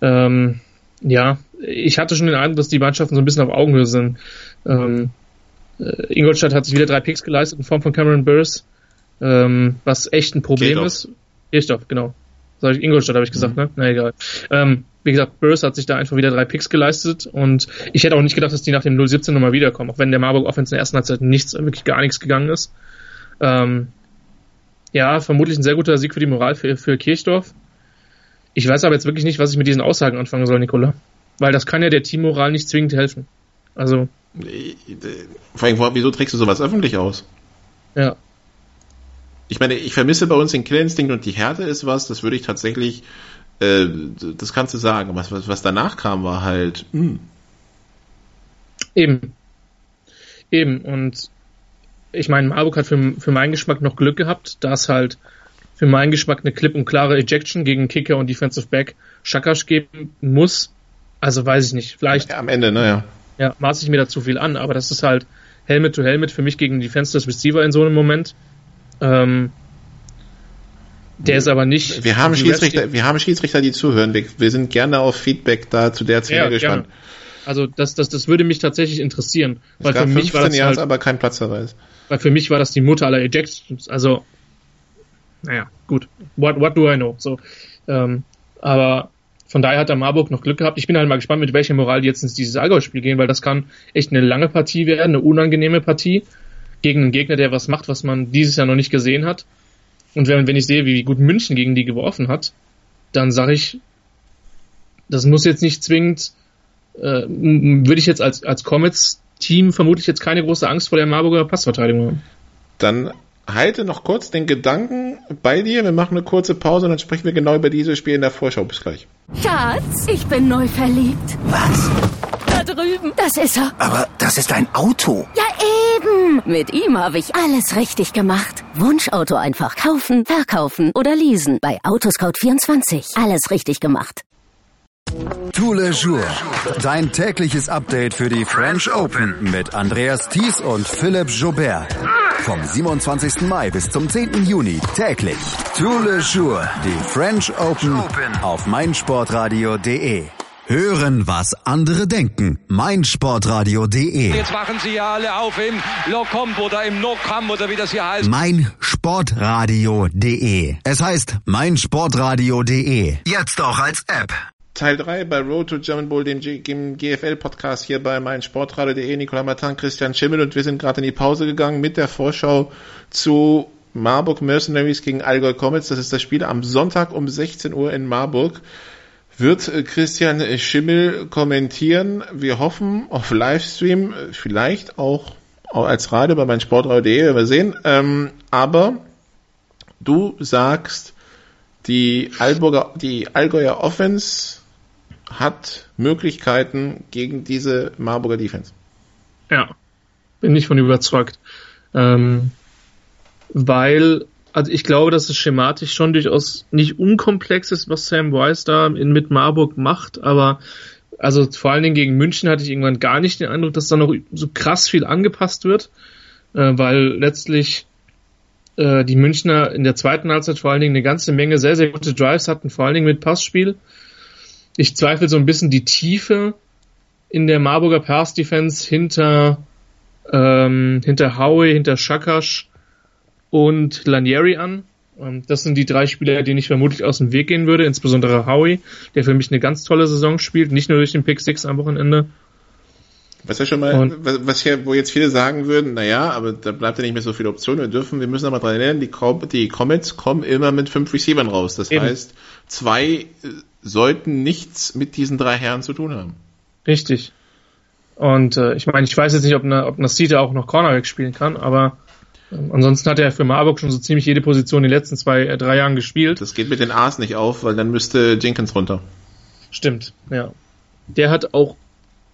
Ähm, ja, ich hatte schon den Eindruck, dass die Mannschaften so ein bisschen auf Augenhöhe sind. Ähm, äh, Ingolstadt hat sich wieder drei Picks geleistet in Form von Cameron Burrs, ähm, was echt ein Problem Kirchdorf. ist. Kirchdorf, genau. Sag ich Ingolstadt, habe ich gesagt, mhm. ne? Na egal. Ähm, wie gesagt, Burrs hat sich da einfach wieder drei Picks geleistet und ich hätte auch nicht gedacht, dass die nach dem 0-17 nochmal wiederkommen, auch wenn der Marburg Offense in der ersten Halbzeit nichts, wirklich gar nichts gegangen ist. Ähm, ja, vermutlich ein sehr guter Sieg für die Moral für, für Kirchdorf. Ich weiß aber jetzt wirklich nicht, was ich mit diesen Aussagen anfangen soll, Nicola. Weil das kann ja der Teammoral nicht zwingend helfen. Also. Vor allem, wieso trägst du sowas öffentlich aus? Ja. Ich meine, ich vermisse bei uns den Killinstinkt und die Härte ist was, das würde ich tatsächlich, äh, das kannst du sagen. Was, was, was danach kam, war halt, mh. Hm. Eben. Eben. Und ich meine, Marburg hat für, für meinen Geschmack noch Glück gehabt, dass halt für meinen Geschmack eine klipp und klare Ejection gegen Kicker und Defensive Back Schakasch geben muss, also weiß ich nicht. Vielleicht. Ja, am Ende, naja. Ja, maße ich mir da zu viel an, aber das ist halt Helmet to Helmet für mich gegen die Fensters Receiver in so einem Moment. Ähm, Der ist aber nicht. Wir haben Schiedsrichter, wir haben Schiedsrichter, die zuhören. Wir, wir sind gerne auf Feedback da zu der Szene ja, gespannt. Gerne. Also das, das, das würde mich tatsächlich interessieren. Es weil für mich war das halt, aber kein Platzverweis. Weil für mich war das die Mutter aller Ejections. Also, naja, gut. What, what do I know? So, ähm, aber von daher hat der Marburg noch Glück gehabt. Ich bin halt mal gespannt, mit welcher Moral die jetzt ins dieses Allgäu-Spiel gehen, weil das kann echt eine lange Partie werden, eine unangenehme Partie gegen einen Gegner, der was macht, was man dieses Jahr noch nicht gesehen hat. Und wenn, wenn ich sehe, wie gut München gegen die geworfen hat, dann sage ich, das muss jetzt nicht zwingend, äh, würde ich jetzt als, als Comets-Team vermutlich jetzt keine große Angst vor der Marburger Passverteidigung haben. Dann halte noch kurz den Gedanken bei dir. Wir machen eine kurze Pause und dann sprechen wir genau über dieses Spiel in der Vorschau. Bis gleich. Schatz, ich bin neu verliebt. Was? Drüben. Das ist er. Aber das ist ein Auto. Ja, eben. Mit ihm habe ich alles richtig gemacht. Wunschauto einfach kaufen, verkaufen oder leasen. Bei Autoscout24. Alles richtig gemacht. Tous les jours. Dein tägliches Update für die French Open mit Andreas Thies und Philipp Jobert. Vom 27. Mai bis zum 10. Juni täglich. Tous les jours. Die French Open auf meinsportradio.de. Hören, was andere denken. meinsportradio.de. Jetzt machen sie ja alle auf im Locomp oder im Nocam oder wie das hier heißt. meinsportradio.de. Es heißt meinsportradio.de. Jetzt auch als App. Teil 3 bei Road to German Bowl, dem, GFL-Podcast hier bei meinsportradio.de. Nicola Matan, Christian Schimmel und wir sind gerade in die Pause gegangen mit der Vorschau zu Marburg Mercenaries gegen Allgäu Comets. Das ist das Spiel am Sonntag um 16 Uhr in Marburg. Wird äh, Christian Schimmel kommentieren. Wir hoffen auf Livestream, vielleicht auch als Radio bei meinsportradio.de, werden wir sehen. Ähm, aber du sagst, die Allburger, die Allgäuer Offense hat Möglichkeiten gegen diese Marburger Defense. Ja, bin ich von überzeugt. Ähm, weil, also ich glaube, dass es schematisch schon durchaus nicht unkomplex ist, was Sam Weiss da in, mit Marburg macht, aber also vor allen Dingen gegen München hatte ich irgendwann gar nicht den Eindruck, dass da noch so krass viel angepasst wird, äh, weil letztlich äh, die Münchner in der zweiten Halbzeit vor allen Dingen eine ganze Menge sehr, sehr gute Drives hatten, vor allen Dingen mit Passspiel. Ich zweifle so ein bisschen die Tiefe in der Marburger Pass Defense hinter, ähm, hinter Howie, hinter Shakash und Lanieri an. Ähm, das sind die drei Spieler, denen ich vermutlich aus dem Weg gehen würde, insbesondere Howie, der für mich eine ganz tolle Saison spielt, nicht nur durch den Pick 6 am Wochenende. Was ja schon mal, und, was hier, wo jetzt viele sagen würden, naja, aber da bleibt ja nicht mehr so viele Optionen. Wir dürfen, wir müssen aber dran erinnern, die, die Comets kommen immer mit fünf Receivern raus. Das eben. heißt, zwei äh, sollten nichts mit diesen drei Herren zu tun haben. Richtig. Und äh, ich meine, ich weiß jetzt nicht, ob, eine, ob Nasita auch noch Cornerback spielen kann, aber ansonsten hat er für Marburg schon so ziemlich jede Position in den letzten zwei, äh, drei Jahren gespielt. Das geht mit den A's nicht auf, weil dann müsste Jenkins runter. Stimmt, ja. Der hat auch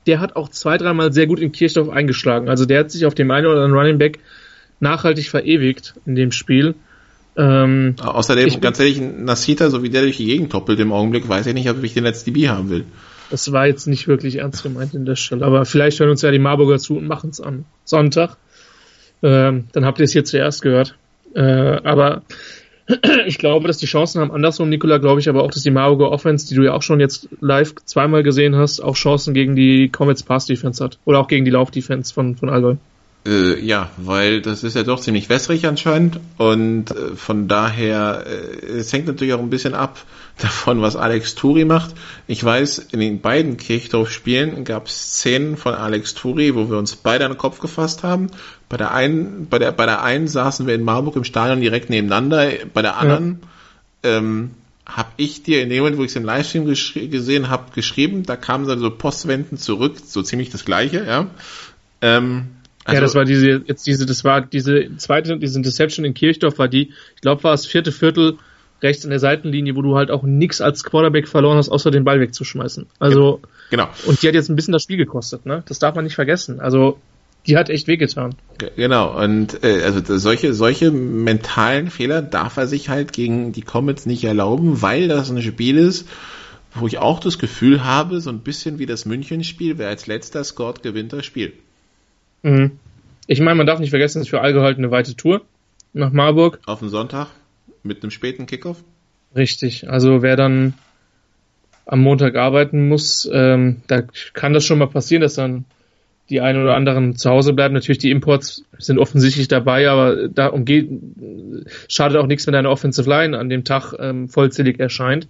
der hat auch zwei, dreimal sehr gut in Kirchdorf eingeschlagen. Also der hat sich auf dem einen oder anderen Running Back nachhaltig verewigt in dem Spiel. Ähm, Außerdem, ganz ehrlich, Nasita, so wie der durch die Gegend toppelt im Augenblick, weiß ich nicht, ob ich den letzten DB haben will. Das war jetzt nicht wirklich ernst gemeint in der Stelle, aber vielleicht hören uns ja die Marburger zu und machen es am Sonntag. Ähm, dann habt ihr es hier zuerst gehört. Äh, aber ich glaube, dass die Chancen haben andersrum, Nikola, glaube ich aber auch, dass die Marburger Offense, die du ja auch schon jetzt live zweimal gesehen hast, auch Chancen gegen die Comets Pass Defense hat. Oder auch gegen die Lauf Defense von, von Allgäu. Äh, ja, weil das ist ja doch ziemlich wässrig anscheinend und äh, von daher, äh, es hängt natürlich auch ein bisschen ab davon, was Alex Turi macht. Ich weiß, in den beiden Kirchdorf-Spielen gab es Szenen von Alex Turi, wo wir uns beide an den Kopf gefasst haben. Bei der einen, bei der, bei der einen saßen wir in Marburg im Stadion direkt nebeneinander, bei der anderen ja. ähm, habe ich dir in dem Moment, wo ich es im Livestream gesehen habe, geschrieben, da kamen dann so Postwenden zurück, so ziemlich das gleiche, ja. Ähm, also, ja, das war diese, jetzt diese, das war diese zweite, diese Interception in Kirchdorf war die, ich glaube, war das vierte Viertel rechts an der Seitenlinie, wo du halt auch nix als Quarterback verloren hast, außer den Ball wegzuschmeißen. Also, genau. Und die hat jetzt ein bisschen das Spiel gekostet, ne? Das darf man nicht vergessen. Also, die hat echt wehgetan. Genau, und äh, also solche, solche mentalen Fehler darf er sich halt gegen die Comets nicht erlauben, weil das ein Spiel ist, wo ich auch das Gefühl habe, so ein bisschen wie das München-Spiel, wer als letzter scored, gewinnt das Spiel. Mhm. Ich meine, man darf nicht vergessen, es ist für Allgäu halt eine weite Tour nach Marburg. Auf den Sonntag? mit einem späten Kickoff? Richtig. Also wer dann am Montag arbeiten muss, ähm, da kann das schon mal passieren, dass dann die einen oder anderen zu Hause bleiben. Natürlich die Imports sind offensichtlich dabei, aber da umgeht, schadet auch nichts, wenn deine Offensive Line an dem Tag ähm, vollzählig erscheint.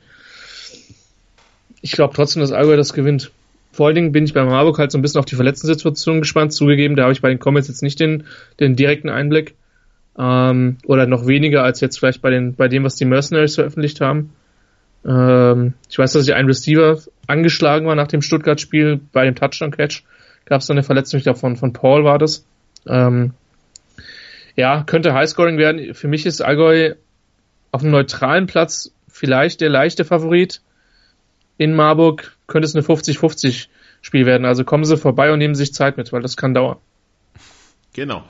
Ich glaube trotzdem, dass Allgäu das gewinnt. Vor allen Dingen bin ich bei Marburg halt so ein bisschen auf die Verletzten-Situation gespannt. Zugegeben, da habe ich bei den Comments jetzt nicht den, den direkten Einblick. Ähm, oder noch weniger als jetzt vielleicht bei, den, bei dem, was die Mercenaries veröffentlicht haben. Ähm, ich weiß, dass sich ein Receiver angeschlagen war nach dem Stuttgart-Spiel bei dem Touchdown-Catch. Gab es da eine Verletzung, ich glaube von, von Paul war das. Ähm, ja, könnte Highscoring werden. Für mich ist Allgäu auf einem neutralen Platz vielleicht der leichte Favorit. In Marburg könnte es eine 50-50 Spiel werden. Also kommen Sie vorbei und nehmen sich Zeit mit, weil das kann dauern. Genau.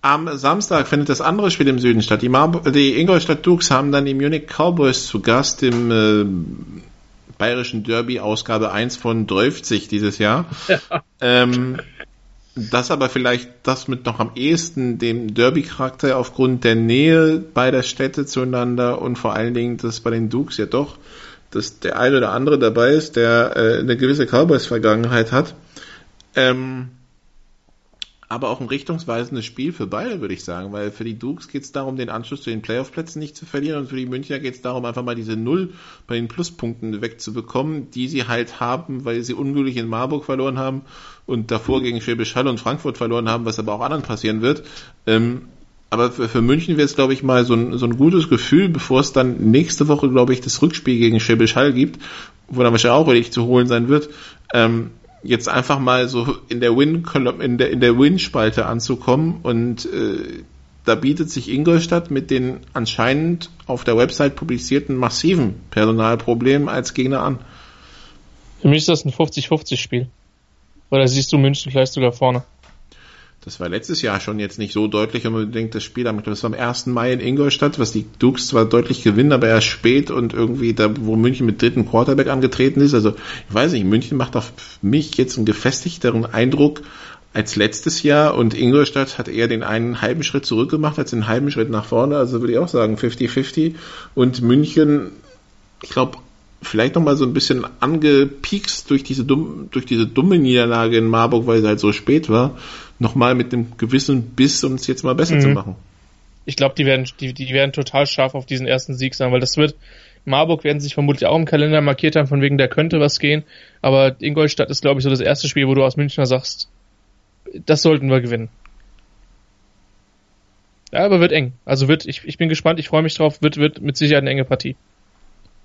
Am Samstag findet das andere Spiel im Süden statt. Die, Mar die Ingolstadt Dukes haben dann die Munich Cowboys zu Gast im äh, bayerischen Derby Ausgabe 1 von 30 dieses Jahr. Ja. Ähm, das aber vielleicht das mit noch am ehesten dem Derby-Charakter aufgrund der Nähe beider Städte zueinander und vor allen Dingen, dass bei den Dukes ja doch, dass der eine oder andere dabei ist, der äh, eine gewisse Cowboys-Vergangenheit hat. Ähm, aber auch ein richtungsweisendes Spiel für beide, würde ich sagen, weil für die Dukes geht es darum, den Anschluss zu den Playoff-Plätzen nicht zu verlieren und für die Münchner geht es darum, einfach mal diese Null bei den Pluspunkten wegzubekommen, die sie halt haben, weil sie unglücklich in Marburg verloren haben und davor gegen Schwäbisch Hall und Frankfurt verloren haben, was aber auch anderen passieren wird. Ähm, aber für, für München wäre es, glaube ich, mal so ein, so ein gutes Gefühl, bevor es dann nächste Woche, glaube ich, das Rückspiel gegen Schwäbisch Hall gibt, wo dann wahrscheinlich auch richtig zu holen sein wird. Ähm, jetzt einfach mal so in der Win in der in der Win Spalte anzukommen und äh, da bietet sich Ingolstadt mit den anscheinend auf der Website publizierten massiven Personalproblemen als Gegner an. Für mich ist das ein 50-50 Spiel. Oder siehst du München vielleicht sogar vorne? Das war letztes Jahr schon jetzt nicht so deutlich unbedingt das Spiel. Das war am 1. Mai in Ingolstadt, was die Dukes zwar deutlich gewinnen, aber erst spät und irgendwie da, wo München mit dritten Quarterback angetreten ist. Also, ich weiß nicht, München macht auf mich jetzt einen gefestigteren Eindruck als letztes Jahr und Ingolstadt hat eher den einen halben Schritt zurück gemacht als den halben Schritt nach vorne. Also würde ich auch sagen 50-50. Und München, ich glaube, vielleicht nochmal so ein bisschen angepiekst durch diese, dumm, durch diese dumme Niederlage in Marburg, weil sie halt so spät war, nochmal mit dem gewissen Biss, um es jetzt mal besser mhm. zu machen. Ich glaube, die werden, die, die werden total scharf auf diesen ersten Sieg sein, weil das wird, Marburg werden sich vermutlich auch im Kalender markiert haben, von wegen, da könnte was gehen, aber Ingolstadt ist, glaube ich, so das erste Spiel, wo du aus Münchner sagst, das sollten wir gewinnen. Ja, aber wird eng. Also wird, ich, ich bin gespannt, ich freue mich drauf, wird, wird mit Sicherheit eine enge Partie.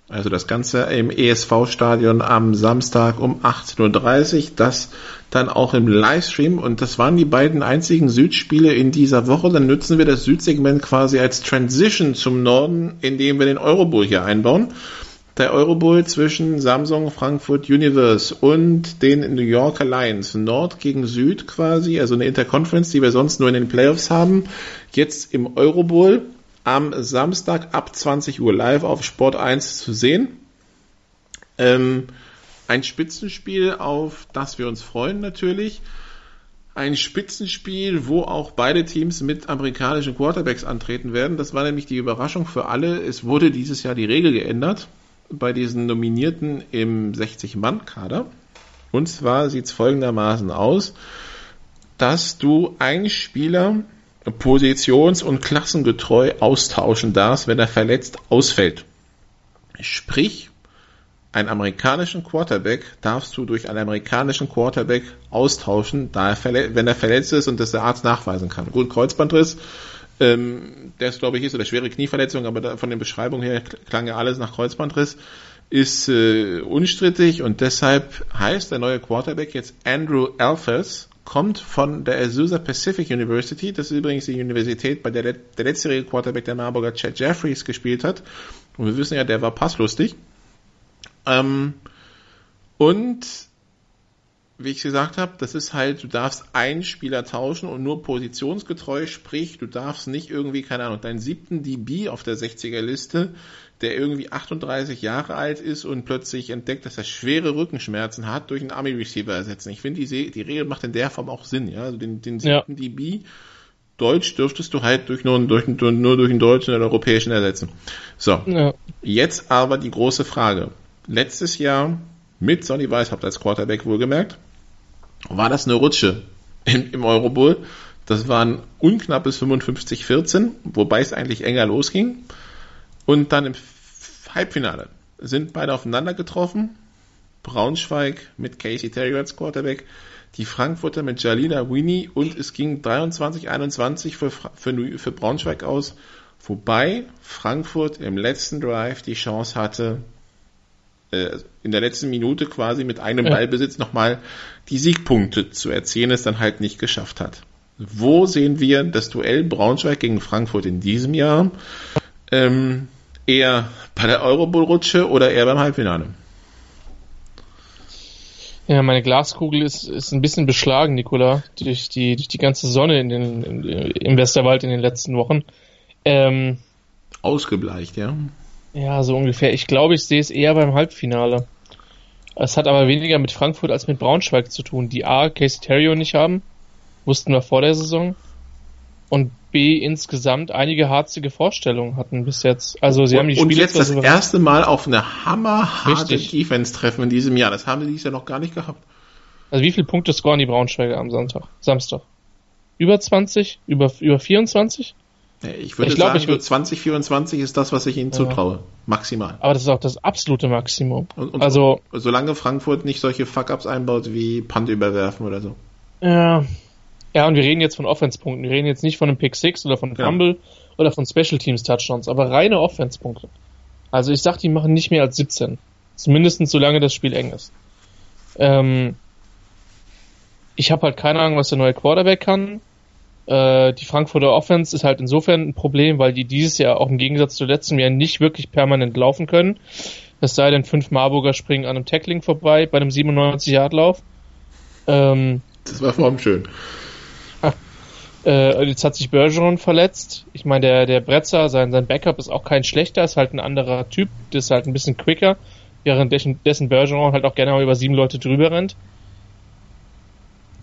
Also das Ganze im ESV-Stadion am Samstag um 18.30 Uhr. Das dann auch im Livestream. Und das waren die beiden einzigen Südspiele in dieser Woche. Dann nutzen wir das Südsegment quasi als Transition zum Norden, indem wir den Eurobowl hier einbauen. Der Eurobowl zwischen Samsung, Frankfurt Universe und den New Yorker Lions. Nord gegen Süd quasi, also eine Interconference, die wir sonst nur in den Playoffs haben. Jetzt im Eurobowl am Samstag ab 20 Uhr live auf Sport 1 zu sehen. Ähm, ein Spitzenspiel, auf das wir uns freuen natürlich. Ein Spitzenspiel, wo auch beide Teams mit amerikanischen Quarterbacks antreten werden. Das war nämlich die Überraschung für alle. Es wurde dieses Jahr die Regel geändert bei diesen Nominierten im 60-Mann-Kader. Und zwar sieht es folgendermaßen aus, dass du einen Spieler positions- und klassengetreu austauschen darfst, wenn er verletzt ausfällt. Sprich, einen amerikanischen Quarterback darfst du durch einen amerikanischen Quarterback austauschen, da er wenn er verletzt ist und das der Arzt nachweisen kann. Gut, Kreuzbandriss, ähm, der ist glaube ich ist oder schwere Knieverletzung, aber da, von den Beschreibungen her klang ja alles nach Kreuzbandriss, ist äh, unstrittig und deshalb heißt der neue Quarterback jetzt Andrew Alphers kommt von der Azusa Pacific University. Das ist übrigens die Universität, bei der der letztjährige Quarterback der Marburger Chad Jeffries gespielt hat. Und wir wissen ja, der war passlustig. Ähm, und wie ich gesagt habe, das ist halt, du darfst einen Spieler tauschen und nur positionsgetreu, sprich, du darfst nicht irgendwie, keine Ahnung, deinen siebten DB auf der 60er Liste, der irgendwie 38 Jahre alt ist und plötzlich entdeckt, dass er schwere Rückenschmerzen hat, durch einen Army Receiver ersetzen. Ich finde, die, die Regel macht in der Form auch Sinn, ja. Also den, den siebten ja. DB Deutsch dürftest du halt durch nur, durch, nur durch einen deutschen oder europäischen ersetzen. So. Ja. Jetzt aber die große Frage. Letztes Jahr mit Sonny Weishaupt als Quarterback wohlgemerkt, war das eine Rutsche im, im Eurobowl. Das waren unknappes 55-14, wobei es eigentlich enger losging. Und dann im Halbfinale sind beide aufeinander getroffen. Braunschweig mit Casey Terry als Quarterback, die Frankfurter mit Jalila Winnie und es ging 23-21 für, für, für Braunschweig aus, wobei Frankfurt im letzten Drive die Chance hatte, in der letzten Minute quasi mit einem ja. Ballbesitz nochmal die Siegpunkte zu erzielen, es dann halt nicht geschafft hat. Wo sehen wir das Duell Braunschweig gegen Frankfurt in diesem Jahr? Ähm, eher bei der Eurobowl-Rutsche oder eher beim Halbfinale? Ja, meine Glaskugel ist, ist ein bisschen beschlagen, Nicola, durch die, durch die ganze Sonne in den, in, im Westerwald in den letzten Wochen. Ähm, Ausgebleicht, ja. Ja, so ungefähr. Ich glaube, ich sehe es eher beim Halbfinale. Es hat aber weniger mit Frankfurt als mit Braunschweig zu tun, die A, Casey Terrio nicht haben, wussten wir vor der Saison, und B, insgesamt einige harzige Vorstellungen hatten bis jetzt. Also sie und, haben die Spiele Und jetzt das erste Mal auf eine hammerharte Defense treffen in diesem Jahr. Das haben sie dieses Jahr noch gar nicht gehabt. Also wie viele Punkte scoren die Braunschweiger am Sonntag, Samstag? Über 20? Über, über 24? Ich würde ich glaub, sagen, ich würd... 2024 ist das, was ich ihnen zutraue. Ja. Maximal. Aber das ist auch das absolute Maximum. Und, und also, solange Frankfurt nicht solche Fuck-Ups einbaut wie Punt überwerfen oder so. Ja. Ja, und wir reden jetzt von Offense-Punkten. Wir reden jetzt nicht von einem Pick 6 oder von Fumble ja. oder von Special Teams Touchdowns, aber reine Offense-Punkte. Also ich sag, die machen nicht mehr als 17. Zumindest solange das Spiel eng ist. Ähm, ich habe halt keine Ahnung, was der neue Quarterback kann. Äh, die Frankfurter Offense ist halt insofern ein Problem, weil die dieses Jahr auch im Gegensatz zu letztem Jahr nicht wirklich permanent laufen können. Es sei denn, fünf Marburger springen an einem Tackling vorbei bei einem 97-Yard-Lauf. Ähm, das war vor allem schön. Äh, jetzt hat sich Bergeron verletzt. Ich meine, der, der Bretzer, sein, sein Backup ist auch kein schlechter, ist halt ein anderer Typ, der ist halt ein bisschen quicker, während dessen, dessen Bergeron halt auch gerne mal über sieben Leute drüber rennt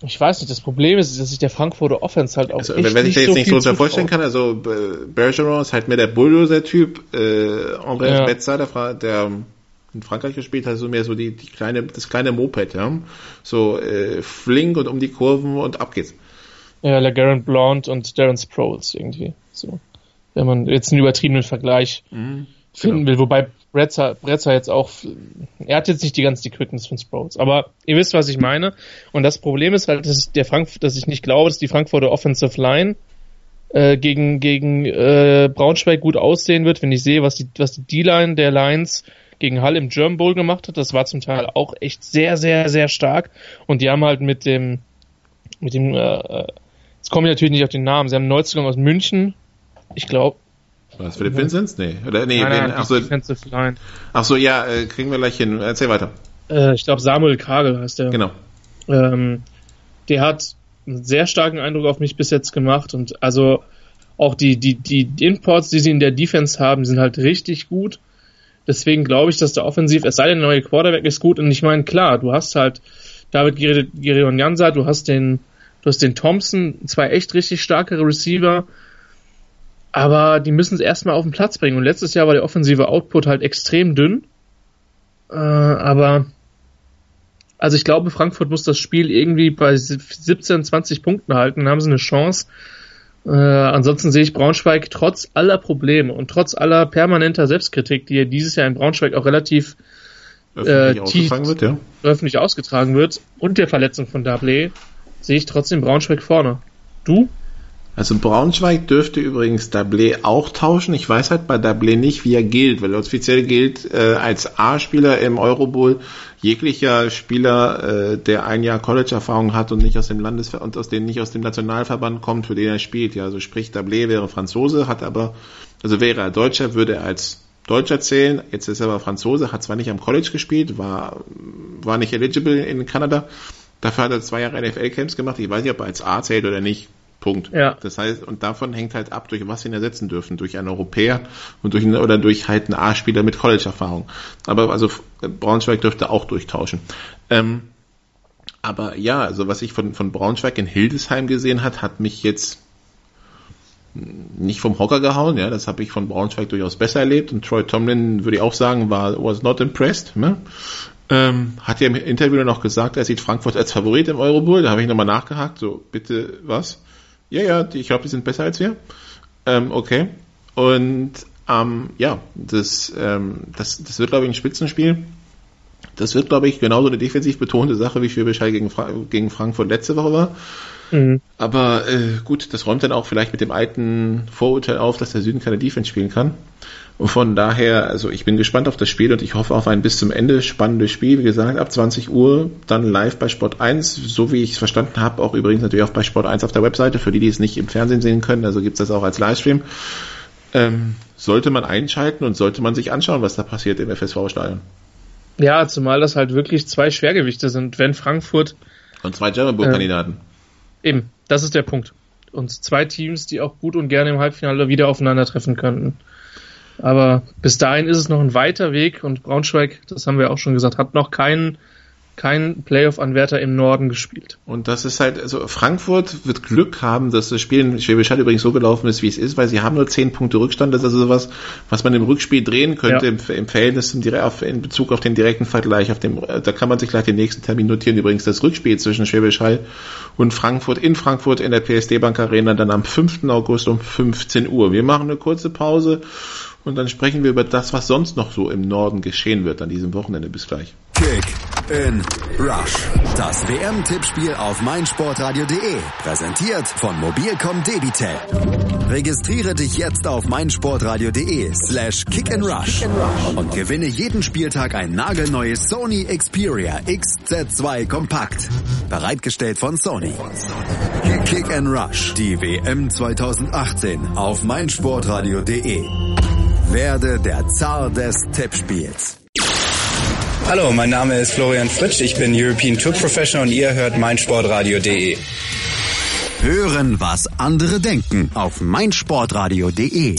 ich weiß nicht, das Problem ist, dass sich der Frankfurter Offense halt auch also, echt Wenn ich da jetzt so nicht so unter vorstellen kann, also Bergeron ist halt mehr der Bulldozer-Typ, äh, André ja. Betzer, der, der in Frankreich gespielt hat, so mehr so die, die kleine, das kleine Moped, ja. So äh, flink und um die Kurven und ab geht's. Ja, LeGarrette Blond und Darren Sproles irgendwie. So. Wenn man jetzt einen übertriebenen Vergleich mhm, finden genau. will, wobei Bretzer, Bretzer jetzt auch, er hat jetzt nicht die ganze Quickness von Sproles, aber ihr wisst, was ich meine. Und das Problem ist halt, dass, der Frank, dass ich nicht glaube, dass die Frankfurter Offensive Line äh, gegen, gegen äh, Braunschweig gut aussehen wird, wenn ich sehe, was die, was die D-Line der Lions gegen Hall im German Bowl gemacht hat. Das war zum Teil auch echt sehr, sehr, sehr stark. Und die haben halt mit dem, mit dem, äh, äh jetzt komme ich natürlich nicht auf den Namen, sie haben einen Neuzugang aus München, ich glaube, was, Philipp Vincenz? Nee. Oder, nee, nein, nein, ach, so, ach so, ja, äh, kriegen wir gleich hin. Erzähl weiter. Äh, ich glaube, Samuel Kagel heißt der. Genau. Ähm, der hat einen sehr starken Eindruck auf mich bis jetzt gemacht und also auch die, die, die Imports, die sie in der Defense haben, sind halt richtig gut. Deswegen glaube ich, dass der Offensiv, es sei denn, der neue Quarterback ist gut und ich meine, klar, du hast halt David Girion Jansa, du hast den, du hast den Thompson, zwei echt richtig starke Receiver, aber die müssen es erstmal auf den Platz bringen. Und letztes Jahr war der offensive Output halt extrem dünn. Äh, aber also ich glaube, Frankfurt muss das Spiel irgendwie bei 17, 20 Punkten halten, dann haben sie eine Chance. Äh, ansonsten sehe ich Braunschweig trotz aller Probleme und trotz aller permanenter Selbstkritik, die ja dieses Jahr in Braunschweig auch relativ öffentlich, äh, ausgetragen, wird, ja. öffentlich ausgetragen wird und der Verletzung von Dablé, sehe ich trotzdem Braunschweig vorne. Du? Also Braunschweig dürfte übrigens Dablé auch tauschen. Ich weiß halt bei Dablé nicht, wie er gilt, weil er offiziell gilt äh, als A-Spieler im Eurobowl jeglicher Spieler, äh, der ein Jahr College-Erfahrung hat und nicht aus dem Landes und aus dem nicht aus dem Nationalverband kommt, für den er spielt. Ja, also sprich Dablé wäre Franzose, hat aber also wäre er Deutscher, würde er als Deutscher zählen. Jetzt ist er aber Franzose, hat zwar nicht am College gespielt, war war nicht eligible in Kanada. Dafür hat er zwei Jahre NFL-Camps gemacht. Ich weiß nicht, ob er als A zählt oder nicht. Punkt. Ja. Das heißt, und davon hängt halt ab, durch was sie ihn ersetzen dürfen. Durch einen Europäer und durch einen, oder durch halt einen A-Spieler mit College-Erfahrung. Aber also Braunschweig dürfte auch durchtauschen. Ähm, aber ja, also was ich von, von Braunschweig in Hildesheim gesehen hat, hat mich jetzt nicht vom Hocker gehauen, ja, das habe ich von Braunschweig durchaus besser erlebt und Troy Tomlin würde ich auch sagen, war was not impressed, ne? Ähm, hat ja im Interview noch gesagt, er sieht Frankfurt als Favorit im Eurobowl, da habe ich nochmal nachgehakt, so, bitte, was? Ja, ja, ich glaube, die sind besser als wir. Ähm, okay. Und ähm, ja, das, ähm, das, das wird, glaube ich, ein Spitzenspiel. Das wird, glaube ich, genauso eine defensiv betonte Sache, wie Schwäbisch Hall gegen, Fra gegen Frankfurt letzte Woche war. Mhm. Aber äh, gut, das räumt dann auch vielleicht mit dem alten Vorurteil auf, dass der Süden keine Defense spielen kann. Und von daher, also ich bin gespannt auf das Spiel und ich hoffe auf ein bis zum Ende spannendes Spiel. Wie gesagt, ab 20 Uhr dann live bei Sport 1, so wie ich es verstanden habe, auch übrigens natürlich auch bei Sport 1 auf der Webseite, für die, die es nicht im Fernsehen sehen können, also gibt es das auch als Livestream. Ähm, sollte man einschalten und sollte man sich anschauen, was da passiert im FSV-Stadion. Ja, zumal das halt wirklich zwei Schwergewichte sind. Wenn Frankfurt. Und zwei German Bowl-Kandidaten. Äh, eben, das ist der Punkt. Und zwei Teams, die auch gut und gerne im Halbfinale wieder aufeinandertreffen könnten. Aber bis dahin ist es noch ein weiter Weg und Braunschweig, das haben wir auch schon gesagt, hat noch keinen kein Playoff-Anwärter im Norden gespielt. Und das ist halt, also Frankfurt wird Glück haben, dass das Spiel in Schwäbisch Hall übrigens so gelaufen ist, wie es ist, weil sie haben nur zehn Punkte Rückstand. Das ist also sowas, was man im Rückspiel drehen könnte ja. im, im Verhältnis zum, auf, in Bezug auf den direkten Vergleich. Auf dem, da kann man sich gleich den nächsten Termin notieren. Übrigens das Rückspiel zwischen Schwäbisch Hall und Frankfurt in Frankfurt in der PSD Bank Arena dann am 5. August um 15 Uhr. Wir machen eine kurze Pause und dann sprechen wir über das, was sonst noch so im Norden geschehen wird an diesem Wochenende. Bis gleich. Kick in Rush. Das WM-Tippspiel auf meinsportradio.de. Präsentiert von Mobilcom Debitel. Registriere dich jetzt auf meinsportradio.de slash kick and rush und gewinne jeden Spieltag ein nagelneues Sony Xperia XZ2 Kompakt. Bereitgestellt von Sony. Kick and Rush. Die WM 2018 auf meinsportradio.de. Werde der Zar des Tippspiels. Hallo, mein Name ist Florian Fritsch, ich bin European Tour Professional und ihr hört meinsportradio.de. Hören, was andere denken auf meinsportradio.de.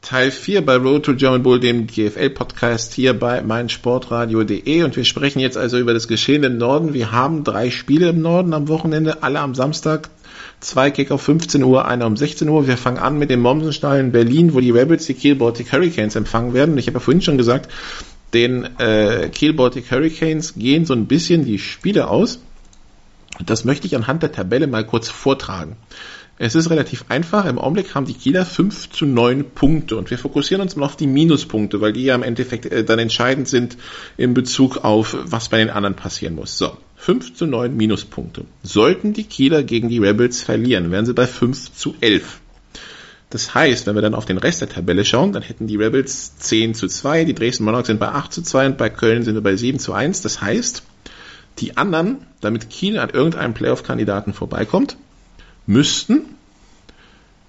Teil 4 bei Road to German Bull, dem GFL-Podcast hier bei meinsportradio.de und wir sprechen jetzt also über das Geschehen im Norden. Wir haben drei Spiele im Norden am Wochenende, alle am Samstag, Zwei Kick auf 15 Uhr, einer um 16 Uhr. Wir fangen an mit dem Mommsenstall in Berlin, wo die Rebels die Kiel Baltic Hurricanes empfangen werden. Und ich habe ja vorhin schon gesagt, den äh, Kiel Baltic Hurricanes gehen so ein bisschen die Spiele aus. Das möchte ich anhand der Tabelle mal kurz vortragen. Es ist relativ einfach. Im Augenblick haben die Kieler 5 zu 9 Punkte und wir fokussieren uns mal auf die Minuspunkte, weil die ja im Endeffekt äh, dann entscheidend sind in Bezug auf, was bei den anderen passieren muss. So, 5 zu 9 Minuspunkte. Sollten die Kieler gegen die Rebels verlieren, wären sie bei 5 zu 11. Das heißt, wenn wir dann auf den Rest der Tabelle schauen, dann hätten die Rebels 10 zu 2, die Dresden Monarchs sind bei 8 zu 2 und bei Köln sind wir bei 7 zu 1. Das heißt, die anderen, damit Kiel an irgendeinem Playoff-Kandidaten vorbeikommt, müssten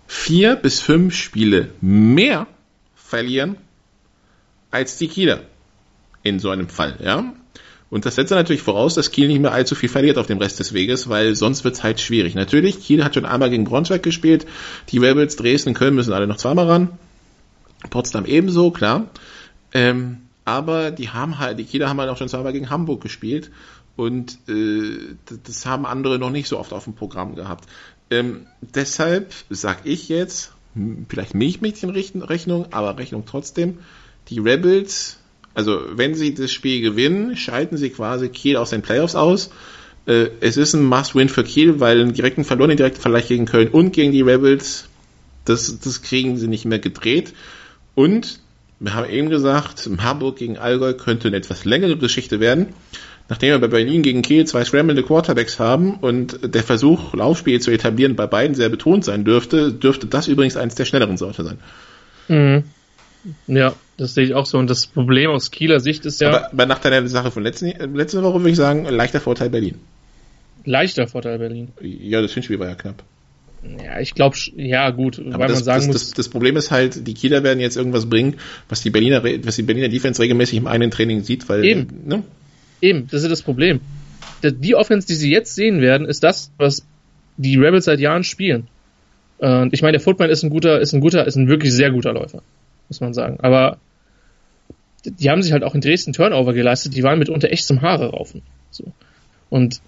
vier bis fünf Spiele mehr verlieren als die Kieler. In so einem Fall, ja. Und das setzt natürlich voraus, dass Kiel nicht mehr allzu viel verliert auf dem Rest des Weges, weil sonst wird es halt schwierig. Natürlich, Kiel hat schon einmal gegen Braunschweig gespielt. Die Rebels, Dresden, Köln müssen alle noch zweimal ran. Potsdam ebenso, klar. Ähm, aber die haben halt, die Kieler haben halt auch schon zweimal gegen Hamburg gespielt. Und äh, das haben andere noch nicht so oft auf dem Programm gehabt. Ähm, deshalb sage ich jetzt, vielleicht Milchmädchen-Rechnung, aber Rechnung trotzdem, die Rebels, also wenn sie das Spiel gewinnen, schalten sie quasi Kiel aus den Playoffs aus. Äh, es ist ein Must-Win für Kiel, weil einen direkten Verlust, einen direkten Vergleich gegen Köln und gegen die Rebels, das, das kriegen sie nicht mehr gedreht. Und wir haben eben gesagt, Harburg gegen Allgäu könnte eine etwas längere Geschichte werden nachdem wir bei Berlin gegen Kiel zwei scramblende Quarterbacks haben und der Versuch, Laufspiel zu etablieren, bei beiden sehr betont sein dürfte, dürfte das übrigens eines der schnelleren Sorte sein. Mhm. Ja, das sehe ich auch so. Und das Problem aus Kieler Sicht ist ja. Aber, aber nach deiner Sache von letzten, letzte Woche würde ich sagen, leichter Vorteil Berlin. Leichter Vorteil Berlin. Ja, das Hinspiel war ja knapp. Ja, ich glaube, ja gut, aber weil das, man sagen das, muss. Das, das, Problem ist halt, die Kieler werden jetzt irgendwas bringen, was die Berliner, was die Berliner Defense regelmäßig im einen Training sieht, weil. Eben. Ne? Eben, das ist das Problem. Die Offense, die sie jetzt sehen werden, ist das, was die Rebels seit Jahren spielen. Und ich meine, der Footman ist ein guter, ist ein guter, ist ein wirklich sehr guter Läufer, muss man sagen. Aber die haben sich halt auch in Dresden Turnover geleistet, die waren mitunter echt zum Haare raufen. So. Und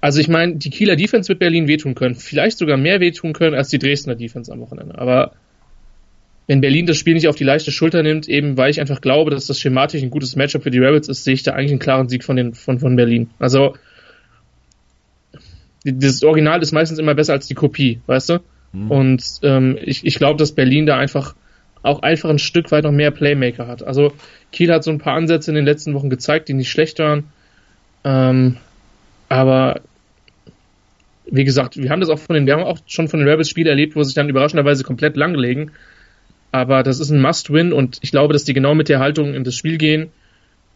Also ich meine, die Kieler Defense wird Berlin wehtun können. Vielleicht sogar mehr wehtun können als die Dresdner Defense am Wochenende. Aber wenn Berlin das Spiel nicht auf die leichte Schulter nimmt, eben weil ich einfach glaube, dass das schematisch ein gutes Matchup für die Rebels ist, sehe ich da eigentlich einen klaren Sieg von, den, von, von Berlin. Also das Original ist meistens immer besser als die Kopie, weißt du? Mhm. Und ähm, ich, ich glaube, dass Berlin da einfach auch einfach ein Stück weit noch mehr Playmaker hat. Also Kiel hat so ein paar Ansätze in den letzten Wochen gezeigt, die nicht schlecht waren. Ähm, aber wie gesagt, wir haben das auch von den, wir haben auch schon von den Rebels Spiele erlebt, wo sie sich dann überraschenderweise komplett langlegen. Aber das ist ein Must-Win und ich glaube, dass die genau mit der Haltung in das Spiel gehen,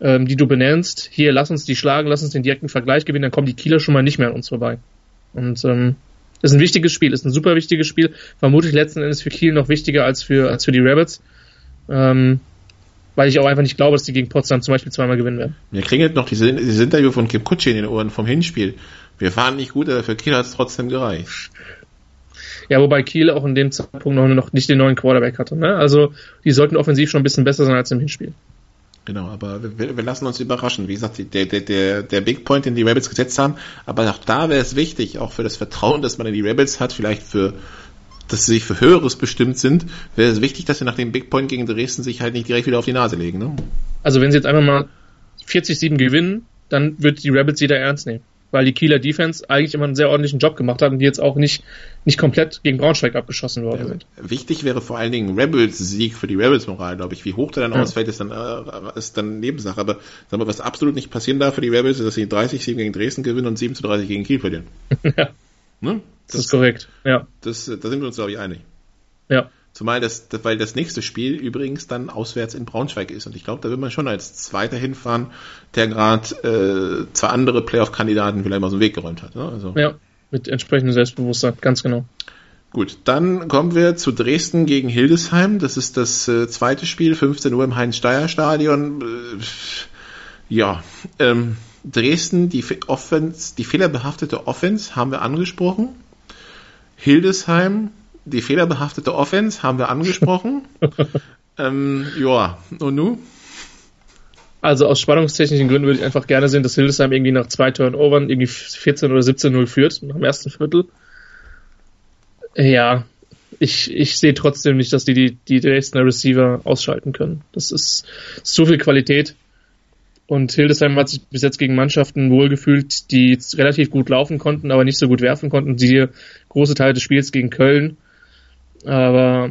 ähm, die du benennst. Hier, lass uns die schlagen, lass uns den direkten Vergleich gewinnen, dann kommen die Kieler schon mal nicht mehr an uns vorbei. Und ähm, ist ein wichtiges Spiel, ist ein super wichtiges Spiel. Vermutlich letzten Endes für Kiel noch wichtiger als für, als für die Rebels. Ähm, weil ich auch einfach nicht glaube, dass die gegen Potsdam zum Beispiel zweimal gewinnen werden. Mir klingelt noch dieses, dieses Interview von Kim Kutschi in den Ohren vom Hinspiel. Wir fahren nicht gut, aber für Kiel hat es trotzdem gereicht. Ja, wobei Kiel auch in dem Zeitpunkt noch, noch nicht den neuen Quarterback hatte. Ne? Also die sollten offensiv schon ein bisschen besser sein als im Hinspiel. Genau, aber wir, wir lassen uns überraschen. Wie gesagt, der, der, der, der Big Point, den die Rebels gesetzt haben, aber auch da wäre es wichtig, auch für das Vertrauen, das man in die Rebels hat, vielleicht für, dass sie sich für Höheres bestimmt sind, wäre es wichtig, dass sie nach dem Big Point gegen Dresden sich halt nicht direkt wieder auf die Nase legen. Ne? Also wenn sie jetzt einfach mal 40-7 gewinnen, dann wird die Rebels jeder ernst nehmen weil die Kieler Defense eigentlich immer einen sehr ordentlichen Job gemacht hat und die jetzt auch nicht, nicht komplett gegen Braunschweig abgeschossen worden sind. Wichtig wäre vor allen Dingen Rebels Sieg für die Rebels Moral, glaube ich. Wie hoch der dann ja. ausfällt, ist dann, äh, ist dann Nebensache. Aber sagen wir, was absolut nicht passieren darf für die Rebels, ist, dass sie 30 7 gegen Dresden gewinnen und 7 zu 30 gegen Kiel verlieren. ja. Ne? Das, das, ist korrekt, ja. Das, da sind wir uns, glaube ich, einig. Ja. Zumal das, weil das nächste Spiel übrigens dann auswärts in Braunschweig ist. Und ich glaube, da wird man schon als Zweiter hinfahren, der gerade äh, zwei andere Playoff-Kandidaten vielleicht mal aus dem Weg geräumt hat. Ne? Also. Ja, mit entsprechendem Selbstbewusstsein, ganz genau. Gut, dann kommen wir zu Dresden gegen Hildesheim. Das ist das äh, zweite Spiel, 15 Uhr im Heinz-Steier-Stadion. Äh, ja, ähm, Dresden, die, Offense, die fehlerbehaftete Offense haben wir angesprochen. Hildesheim, die fehlerbehaftete Offense haben wir angesprochen. ähm, ja, und nu? Also aus spannungstechnischen Gründen würde ich einfach gerne sehen, dass Hildesheim irgendwie nach zwei Turnovern irgendwie 14 oder 17-0 führt, nach dem ersten Viertel. Ja, ich, ich sehe trotzdem nicht, dass die, die die Dresdner Receiver ausschalten können. Das ist, ist zu viel Qualität. Und Hildesheim hat sich bis jetzt gegen Mannschaften wohlgefühlt, die relativ gut laufen konnten, aber nicht so gut werfen konnten. Die große Teile des Spiels gegen Köln aber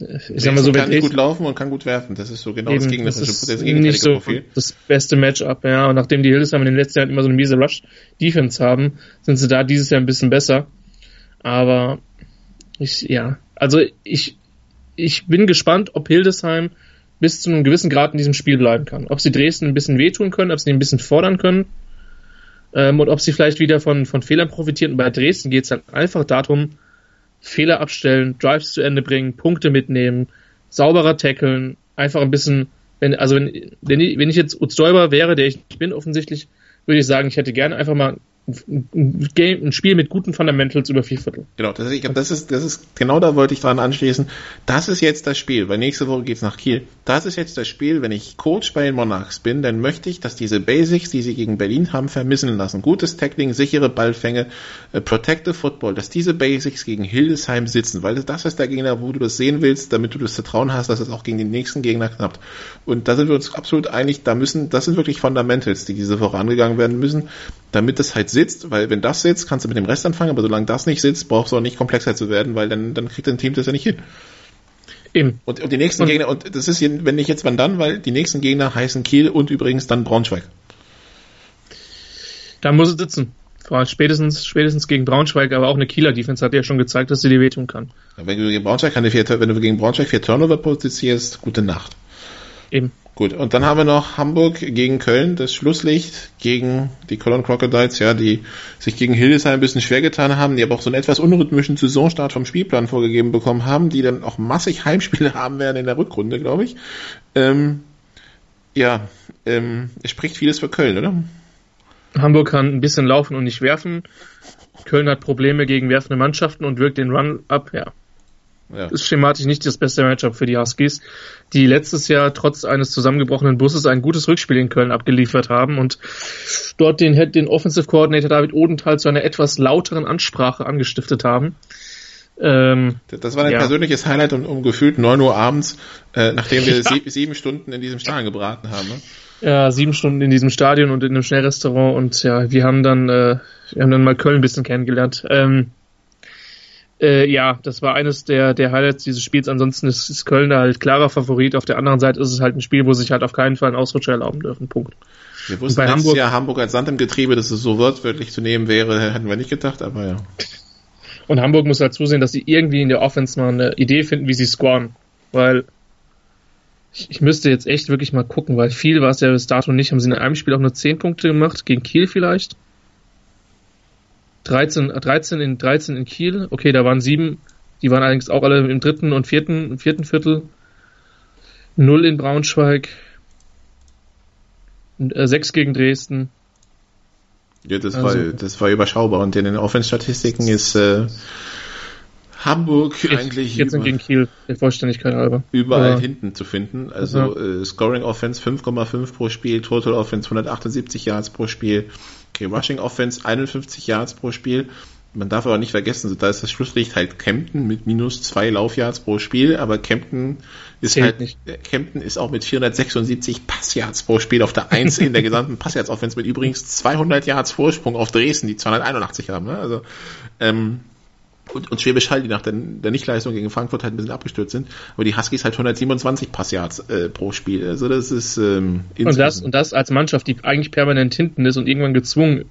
ich sag mal so, kann gut laufen und kann gut werfen. Das ist so genau eben, das gegnerische das, das nicht so Profil. Das beste Matchup, ja. Und nachdem die Hildesheim in den letzten Jahren immer so eine miese Rush-Defense haben, sind sie da dieses Jahr ein bisschen besser. Aber ich, ja, also ich, ich bin gespannt, ob Hildesheim bis zu einem gewissen Grad in diesem Spiel bleiben kann. Ob sie Dresden ein bisschen wehtun können, ob sie ihn ein bisschen fordern können. Ähm, und ob sie vielleicht wieder von, von Fehlern profitieren. Und bei Dresden geht es dann einfach darum, Fehler abstellen, Drives zu Ende bringen, Punkte mitnehmen, sauberer tackeln, einfach ein bisschen, wenn, also wenn, wenn ich, jetzt Uzdäuber wäre, der ich bin offensichtlich, würde ich sagen, ich hätte gerne einfach mal ein, Game, ein Spiel mit guten Fundamentals über vier Viertel. Genau, das ich das ist, das ist, genau da wollte ich dran anschließen. Das ist jetzt das Spiel, weil nächste Woche geht's nach Kiel. Das ist jetzt das Spiel, wenn ich Coach bei den Monarchs bin, dann möchte ich, dass diese Basics, die sie gegen Berlin haben, vermissen lassen. Gutes Tackling, sichere Ballfänge, äh, Protective Football, dass diese Basics gegen Hildesheim sitzen, weil das ist der Gegner, wo du das sehen willst, damit du das Vertrauen hast, dass es auch gegen den nächsten Gegner klappt. Und da sind wir uns absolut einig, da müssen, das sind wirklich Fundamentals, die diese Woche angegangen werden müssen, damit das halt sitzt, weil wenn das sitzt, kannst du mit dem Rest anfangen, aber solange das nicht sitzt, brauchst du auch nicht komplexer zu werden, weil dann, dann kriegt dein Team das ja nicht hin. Eben. Und, und die nächsten und Gegner, und das ist, wenn nicht jetzt, wann dann, weil die nächsten Gegner heißen Kiel und übrigens dann Braunschweig. Da muss es sitzen. Spätestens, spätestens gegen Braunschweig, aber auch eine Kieler Defense hat ja schon gezeigt, dass sie dir wehtun kann. Wenn du gegen Braunschweig, keine vier, wenn du gegen Braunschweig vier Turnover posizierst, gute Nacht. Eben. Gut, und dann haben wir noch Hamburg gegen Köln, das Schlusslicht gegen die Cologne Crocodiles, ja, die sich gegen Hildesheim ein bisschen schwer getan haben, die aber auch so einen etwas unrhythmischen Saisonstart vom Spielplan vorgegeben bekommen haben, die dann auch massig Heimspiele haben werden in der Rückrunde, glaube ich. Ähm, ja, ähm, es spricht vieles für Köln, oder? Hamburg kann ein bisschen laufen und nicht werfen. Köln hat Probleme gegen werfende Mannschaften und wirkt den Run ab, ja. Ja. ist schematisch nicht das beste Matchup für die Huskies, die letztes Jahr trotz eines zusammengebrochenen Busses ein gutes Rückspiel in Köln abgeliefert haben und dort den, den Offensive Coordinator David Odenthal zu einer etwas lauteren Ansprache angestiftet haben. Ähm, das war ein ja. persönliches Highlight um, um gefühlt 9 Uhr abends, äh, nachdem wir ja. sieben Stunden in diesem Stadion gebraten haben. Ne? Ja, sieben Stunden in diesem Stadion und in einem Schnellrestaurant und ja, wir haben dann, äh, wir haben dann mal Köln ein bisschen kennengelernt. Ähm, äh, ja, das war eines der, der Highlights dieses Spiels. Ansonsten ist, ist Köln da halt klarer Favorit. Auf der anderen Seite ist es halt ein Spiel, wo sich halt auf keinen Fall einen Ausrutscher erlauben dürfen. Punkt. Wir wussten letztes Hamburg, Jahr Hamburg als Sand im Getriebe, dass es so wortwörtlich zu nehmen wäre, hätten wir nicht gedacht, aber ja. Und Hamburg muss halt zusehen, dass sie irgendwie in der Offense mal eine Idee finden, wie sie scoren. Weil ich, ich müsste jetzt echt wirklich mal gucken, weil viel war es ja bis dato nicht. Haben sie in einem Spiel auch nur 10 Punkte gemacht, gegen Kiel vielleicht? 13, 13 in, 13 in Kiel. Okay, da waren sieben. Die waren allerdings auch alle im dritten und vierten, vierten Viertel. Null in Braunschweig. Äh, sechs gegen Dresden. Ja, das, also, war, das war überschaubar. Und in den Offense-Statistiken ist äh, Hamburg eigentlich 14 gegen Kiel, der Vollständigkeit halber. Überall ja. hinten zu finden. Also ja. äh, Scoring Offense 5,5 pro Spiel, Total Offense 178 Yards pro Spiel, okay, Rushing Offense 51 Yards pro Spiel. Man darf aber nicht vergessen, da ist das Schlusslicht halt Kempten mit minus zwei Laufyards pro Spiel, aber Kempten ist Zählt halt, nicht. Äh, Kempten ist auch mit 476 Passyards pro Spiel auf der 1 in der gesamten Passyards Offense mit übrigens 200 Yards Vorsprung auf Dresden, die 281 haben, ne? Also, ähm, und, und Schwäbisch Hall, die nach der, der Nichtleistung gegen Frankfurt halt ein bisschen abgestürzt sind. Aber die Huskies halt 127 Passyards äh, pro Spiel. Also das ist ähm, und das und das als Mannschaft, die eigentlich permanent hinten ist und irgendwann gezwungen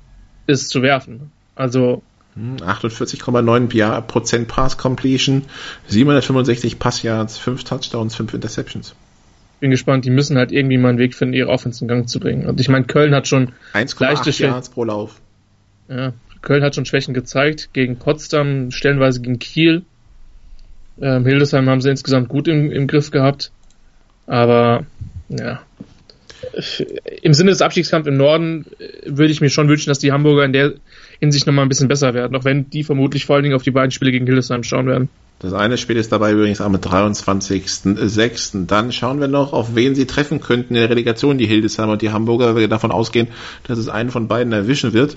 ist zu werfen. Also 48,9 hm, Prozent Pass Completion, 765 Passyards, 5 Touchdowns, 5 Interceptions. Bin gespannt, die müssen halt irgendwie mal einen Weg finden, ihre Offense in Gang zu bringen. Und ich meine, Köln hat schon 1,8 Yards pro Lauf. Ja, Köln hat schon Schwächen gezeigt, gegen Potsdam, stellenweise gegen Kiel. Ähm, Hildesheim haben sie insgesamt gut im, im Griff gehabt. Aber ja, im Sinne des Abstiegskampfs im Norden äh, würde ich mir schon wünschen, dass die Hamburger in der Hinsicht nochmal ein bisschen besser werden, auch wenn die vermutlich vor allen Dingen auf die beiden Spiele gegen Hildesheim schauen werden. Das eine Spiel ist dabei übrigens am 23.06. Dann schauen wir noch, auf wen sie treffen könnten in der Relegation, die Hildesheimer und die Hamburger, weil wir davon ausgehen, dass es einen von beiden erwischen wird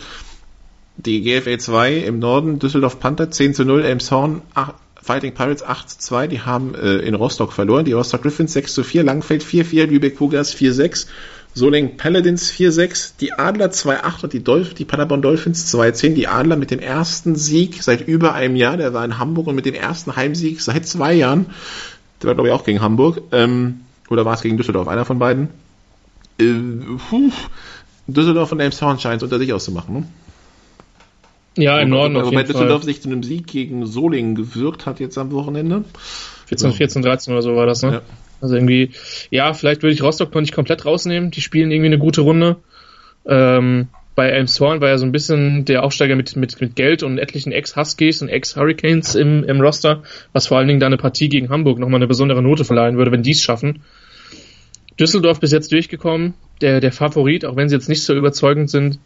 die GFA 2 im Norden, Düsseldorf Panther 10 zu 0, Elmshorn 8, Fighting Pirates 8 zu 2, die haben äh, in Rostock verloren, die Rostock Griffins 6 zu 4, Langfeld 4-4, Lübeck Cougars 4-6, Solingen Paladins 4-6, die Adler 2-8 und die, Dolph die Paderborn Dolphins 2-10, die Adler mit dem ersten Sieg seit über einem Jahr, der war in Hamburg und mit dem ersten Heimsieg seit zwei Jahren, der war glaube ich auch gegen Hamburg, ähm, oder war es gegen Düsseldorf, einer von beiden. Äh, puh, Düsseldorf und Elmshorn scheint es unter sich auszumachen, ne? Ja, im Norden. Wobei Wobei Düsseldorf sich zu einem Sieg gegen Solingen gewirkt hat jetzt am Wochenende. 14, 14, 13 oder so war das, ne? Ja. Also irgendwie, ja, vielleicht würde ich Rostock noch nicht komplett rausnehmen. Die spielen irgendwie eine gute Runde. Ähm, bei Elmshorn war ja so ein bisschen der Aufsteiger mit, mit, mit Geld und etlichen Ex-Huskies und Ex-Hurricanes im, im Roster, was vor allen Dingen da eine Partie gegen Hamburg nochmal eine besondere Note verleihen würde, wenn die es schaffen. Düsseldorf bis jetzt durchgekommen, der, der Favorit, auch wenn sie jetzt nicht so überzeugend sind.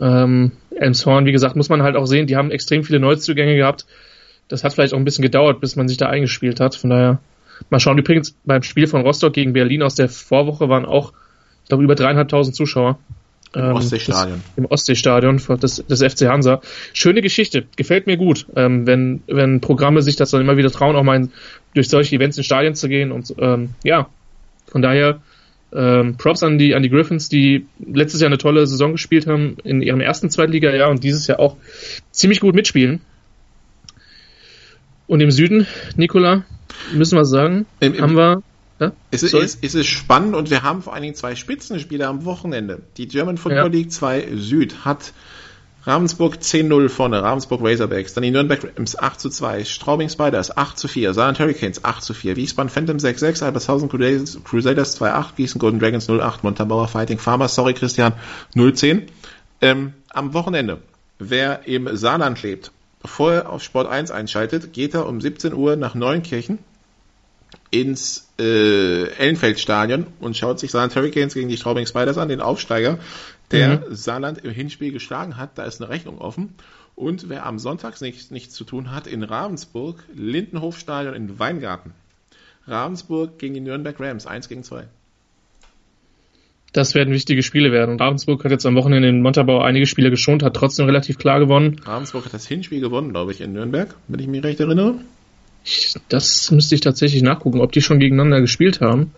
Ähm, Elmshorn, wie gesagt, muss man halt auch sehen, die haben extrem viele Neuzugänge gehabt. Das hat vielleicht auch ein bisschen gedauert, bis man sich da eingespielt hat. Von daher, mal schauen. Übrigens, beim Spiel von Rostock gegen Berlin aus der Vorwoche waren auch, ich glaube, über dreieinhalbtausend Zuschauer. Im ähm, Ostseestadion. Im Ostseestadion des, des FC Hansa. Schöne Geschichte, gefällt mir gut, ähm, wenn, wenn Programme sich das dann immer wieder trauen, auch mal in, durch solche Events in Stadien zu gehen. Und ähm, ja, von daher ähm, Props an die, an die Griffins, die letztes Jahr eine tolle Saison gespielt haben in ihrem ersten Zweitliga-Jahr und dieses Jahr auch ziemlich gut mitspielen. Und im Süden, Nikola, müssen wir sagen, Im, im, haben wir. Ja? Es, ist, es, es ist spannend und wir haben vor allen Dingen zwei Spitzenspieler am Wochenende. Die German Football ja. League 2 Süd hat Ravensburg 10-0 vorne, Ravensburg Razorbacks, dann die Nürnberg Rams 8 zu 2, Straubing Spiders 8 zu 4, Saarland Hurricanes 8 zu 4, Wiesbaden Phantom 6-6, Albershausen Crusaders, Crusaders 2-8, Gießen Golden Dragons 0-8, Montabaur Fighting Farmers, sorry Christian, 0-10. Ähm, am Wochenende, wer im Saarland lebt, bevor er auf Sport 1 einschaltet, geht er um 17 Uhr nach Neunkirchen ins äh, Ellenfeldstadion und schaut sich Saarland Hurricanes gegen die Straubing Spiders an, den Aufsteiger, der mhm. Saarland im Hinspiel geschlagen hat. Da ist eine Rechnung offen. Und wer am Sonntag nichts, nichts zu tun hat, in Ravensburg, Lindenhofstadion in Weingarten. Ravensburg gegen die Nürnberg Rams, 1 gegen 2. Das werden wichtige Spiele werden. Ravensburg hat jetzt am Wochenende in Montabaur einige Spiele geschont, hat trotzdem relativ klar gewonnen. Ravensburg hat das Hinspiel gewonnen, glaube ich, in Nürnberg, wenn ich mich recht erinnere. Ich, das müsste ich tatsächlich nachgucken, ob die schon gegeneinander gespielt haben.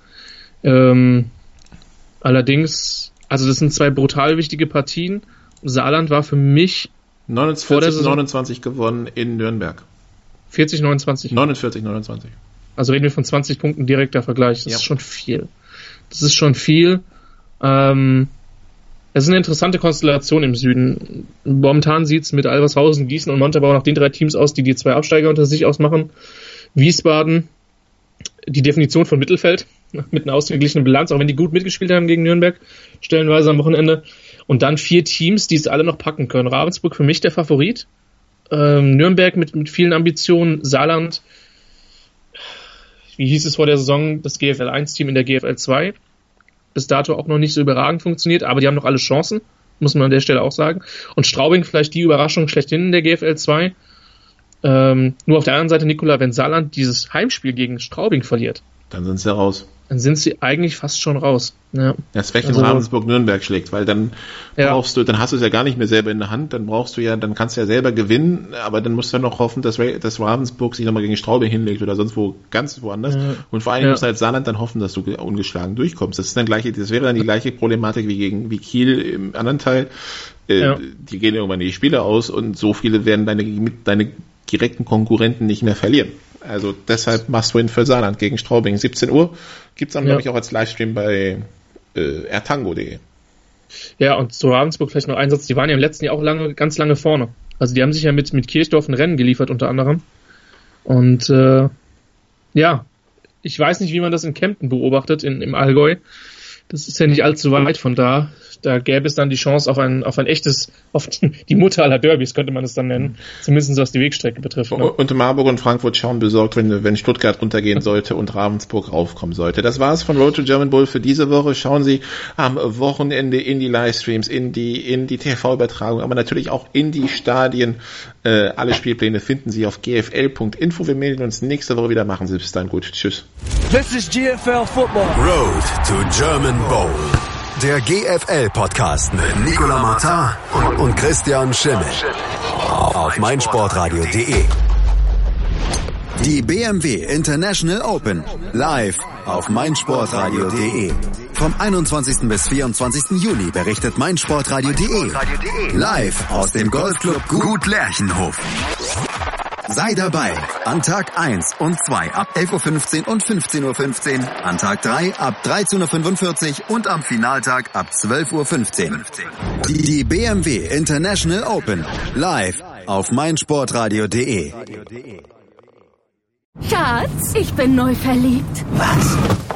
Ähm, allerdings, also das sind zwei brutal wichtige Partien. Saarland war für mich 49, 29 gewonnen in Nürnberg. 40, 29? 49, 29. Also reden wir von 20 Punkten direkter Vergleich. Das ja. ist schon viel. Das ist schon viel. Ähm, es ist eine interessante Konstellation im Süden. Momentan sieht es mit Albershausen, Gießen und Montabaur nach den drei Teams aus, die die zwei Absteiger unter sich ausmachen. Wiesbaden, die Definition von Mittelfeld, mit einer ausgeglichenen Bilanz, auch wenn die gut mitgespielt haben gegen Nürnberg, stellenweise am Wochenende. Und dann vier Teams, die es alle noch packen können. Ravensburg für mich der Favorit. Ähm, Nürnberg mit, mit vielen Ambitionen, Saarland, wie hieß es vor der Saison, das GFL 1-Team in der GFL 2 bis dato auch noch nicht so überragend funktioniert, aber die haben noch alle Chancen, muss man an der Stelle auch sagen. Und Straubing vielleicht die Überraschung schlechthin in der GFL 2. Ähm, nur auf der anderen Seite, Nikola, wenn Saarland dieses Heimspiel gegen Straubing verliert, dann sind sie raus dann sind sie eigentlich fast schon raus. Ja. Das weg also, Ravensburg-Nürnberg schlägt, weil dann ja. brauchst du, dann hast du es ja gar nicht mehr selber in der Hand, dann brauchst du ja, dann kannst du ja selber gewinnen, aber dann musst du ja noch hoffen, dass, dass Ravensburg sich nochmal gegen Straubing hinlegt oder sonst wo ganz woanders. Ja. Und vor allem ja. musst du als Saarland dann hoffen, dass du ungeschlagen durchkommst. Das ist dann gleiche, das wäre dann die gleiche Problematik wie gegen wie Kiel im anderen Teil. Äh. Die gehen irgendwann die Spiele aus und so viele werden deine, deine direkten Konkurrenten nicht mehr verlieren. Also deshalb Must-Win für Saarland gegen Straubing. 17 Uhr gibt's dann, ja. glaube ich, auch als Livestream bei äh, ertango.de. Ja, und zu Ravensburg vielleicht noch ein Satz. Die waren ja im letzten Jahr auch lange, ganz lange vorne. Also die haben sich ja mit, mit Kirchdorf ein Rennen geliefert unter anderem. Und äh, ja, ich weiß nicht, wie man das in Kempten beobachtet, in, im Allgäu. Das ist ja nicht allzu weit von da da gäbe es dann die Chance auf ein, auf ein echtes, auf die Mutter aller Derbys, könnte man es dann nennen. Zumindest was die Wegstrecke betrifft. Ne? Und Marburg und Frankfurt schauen besorgt, wenn, wenn Stuttgart runtergehen sollte und Ravensburg raufkommen sollte. Das war's von Road to German Bull für diese Woche. Schauen Sie am Wochenende in die Livestreams, in die, in die TV-Übertragung, aber natürlich auch in die Stadien. Äh, alle Spielpläne finden Sie auf gfl.info. Wir melden uns nächste Woche wieder. Machen Sie bis dann gut. Tschüss. This is GFL Football. Road to German Bowl der GFL-Podcast mit Nicola Martin und Christian Schimmel. Auf meinsportradio.de. Die BMW International Open. Live auf meinsportradio.de. Vom 21. bis 24. Juli berichtet meinsportradio.de. Live aus dem Golfclub Gut Lerchenhof. Sei dabei an Tag 1 und 2 ab 11.15 Uhr und 15.15 Uhr, an Tag 3 ab 13.45 Uhr und am Finaltag ab 12.15 Uhr. Die BMW International Open live auf meinsportradio.de. Schatz, ich bin neu verliebt. Was?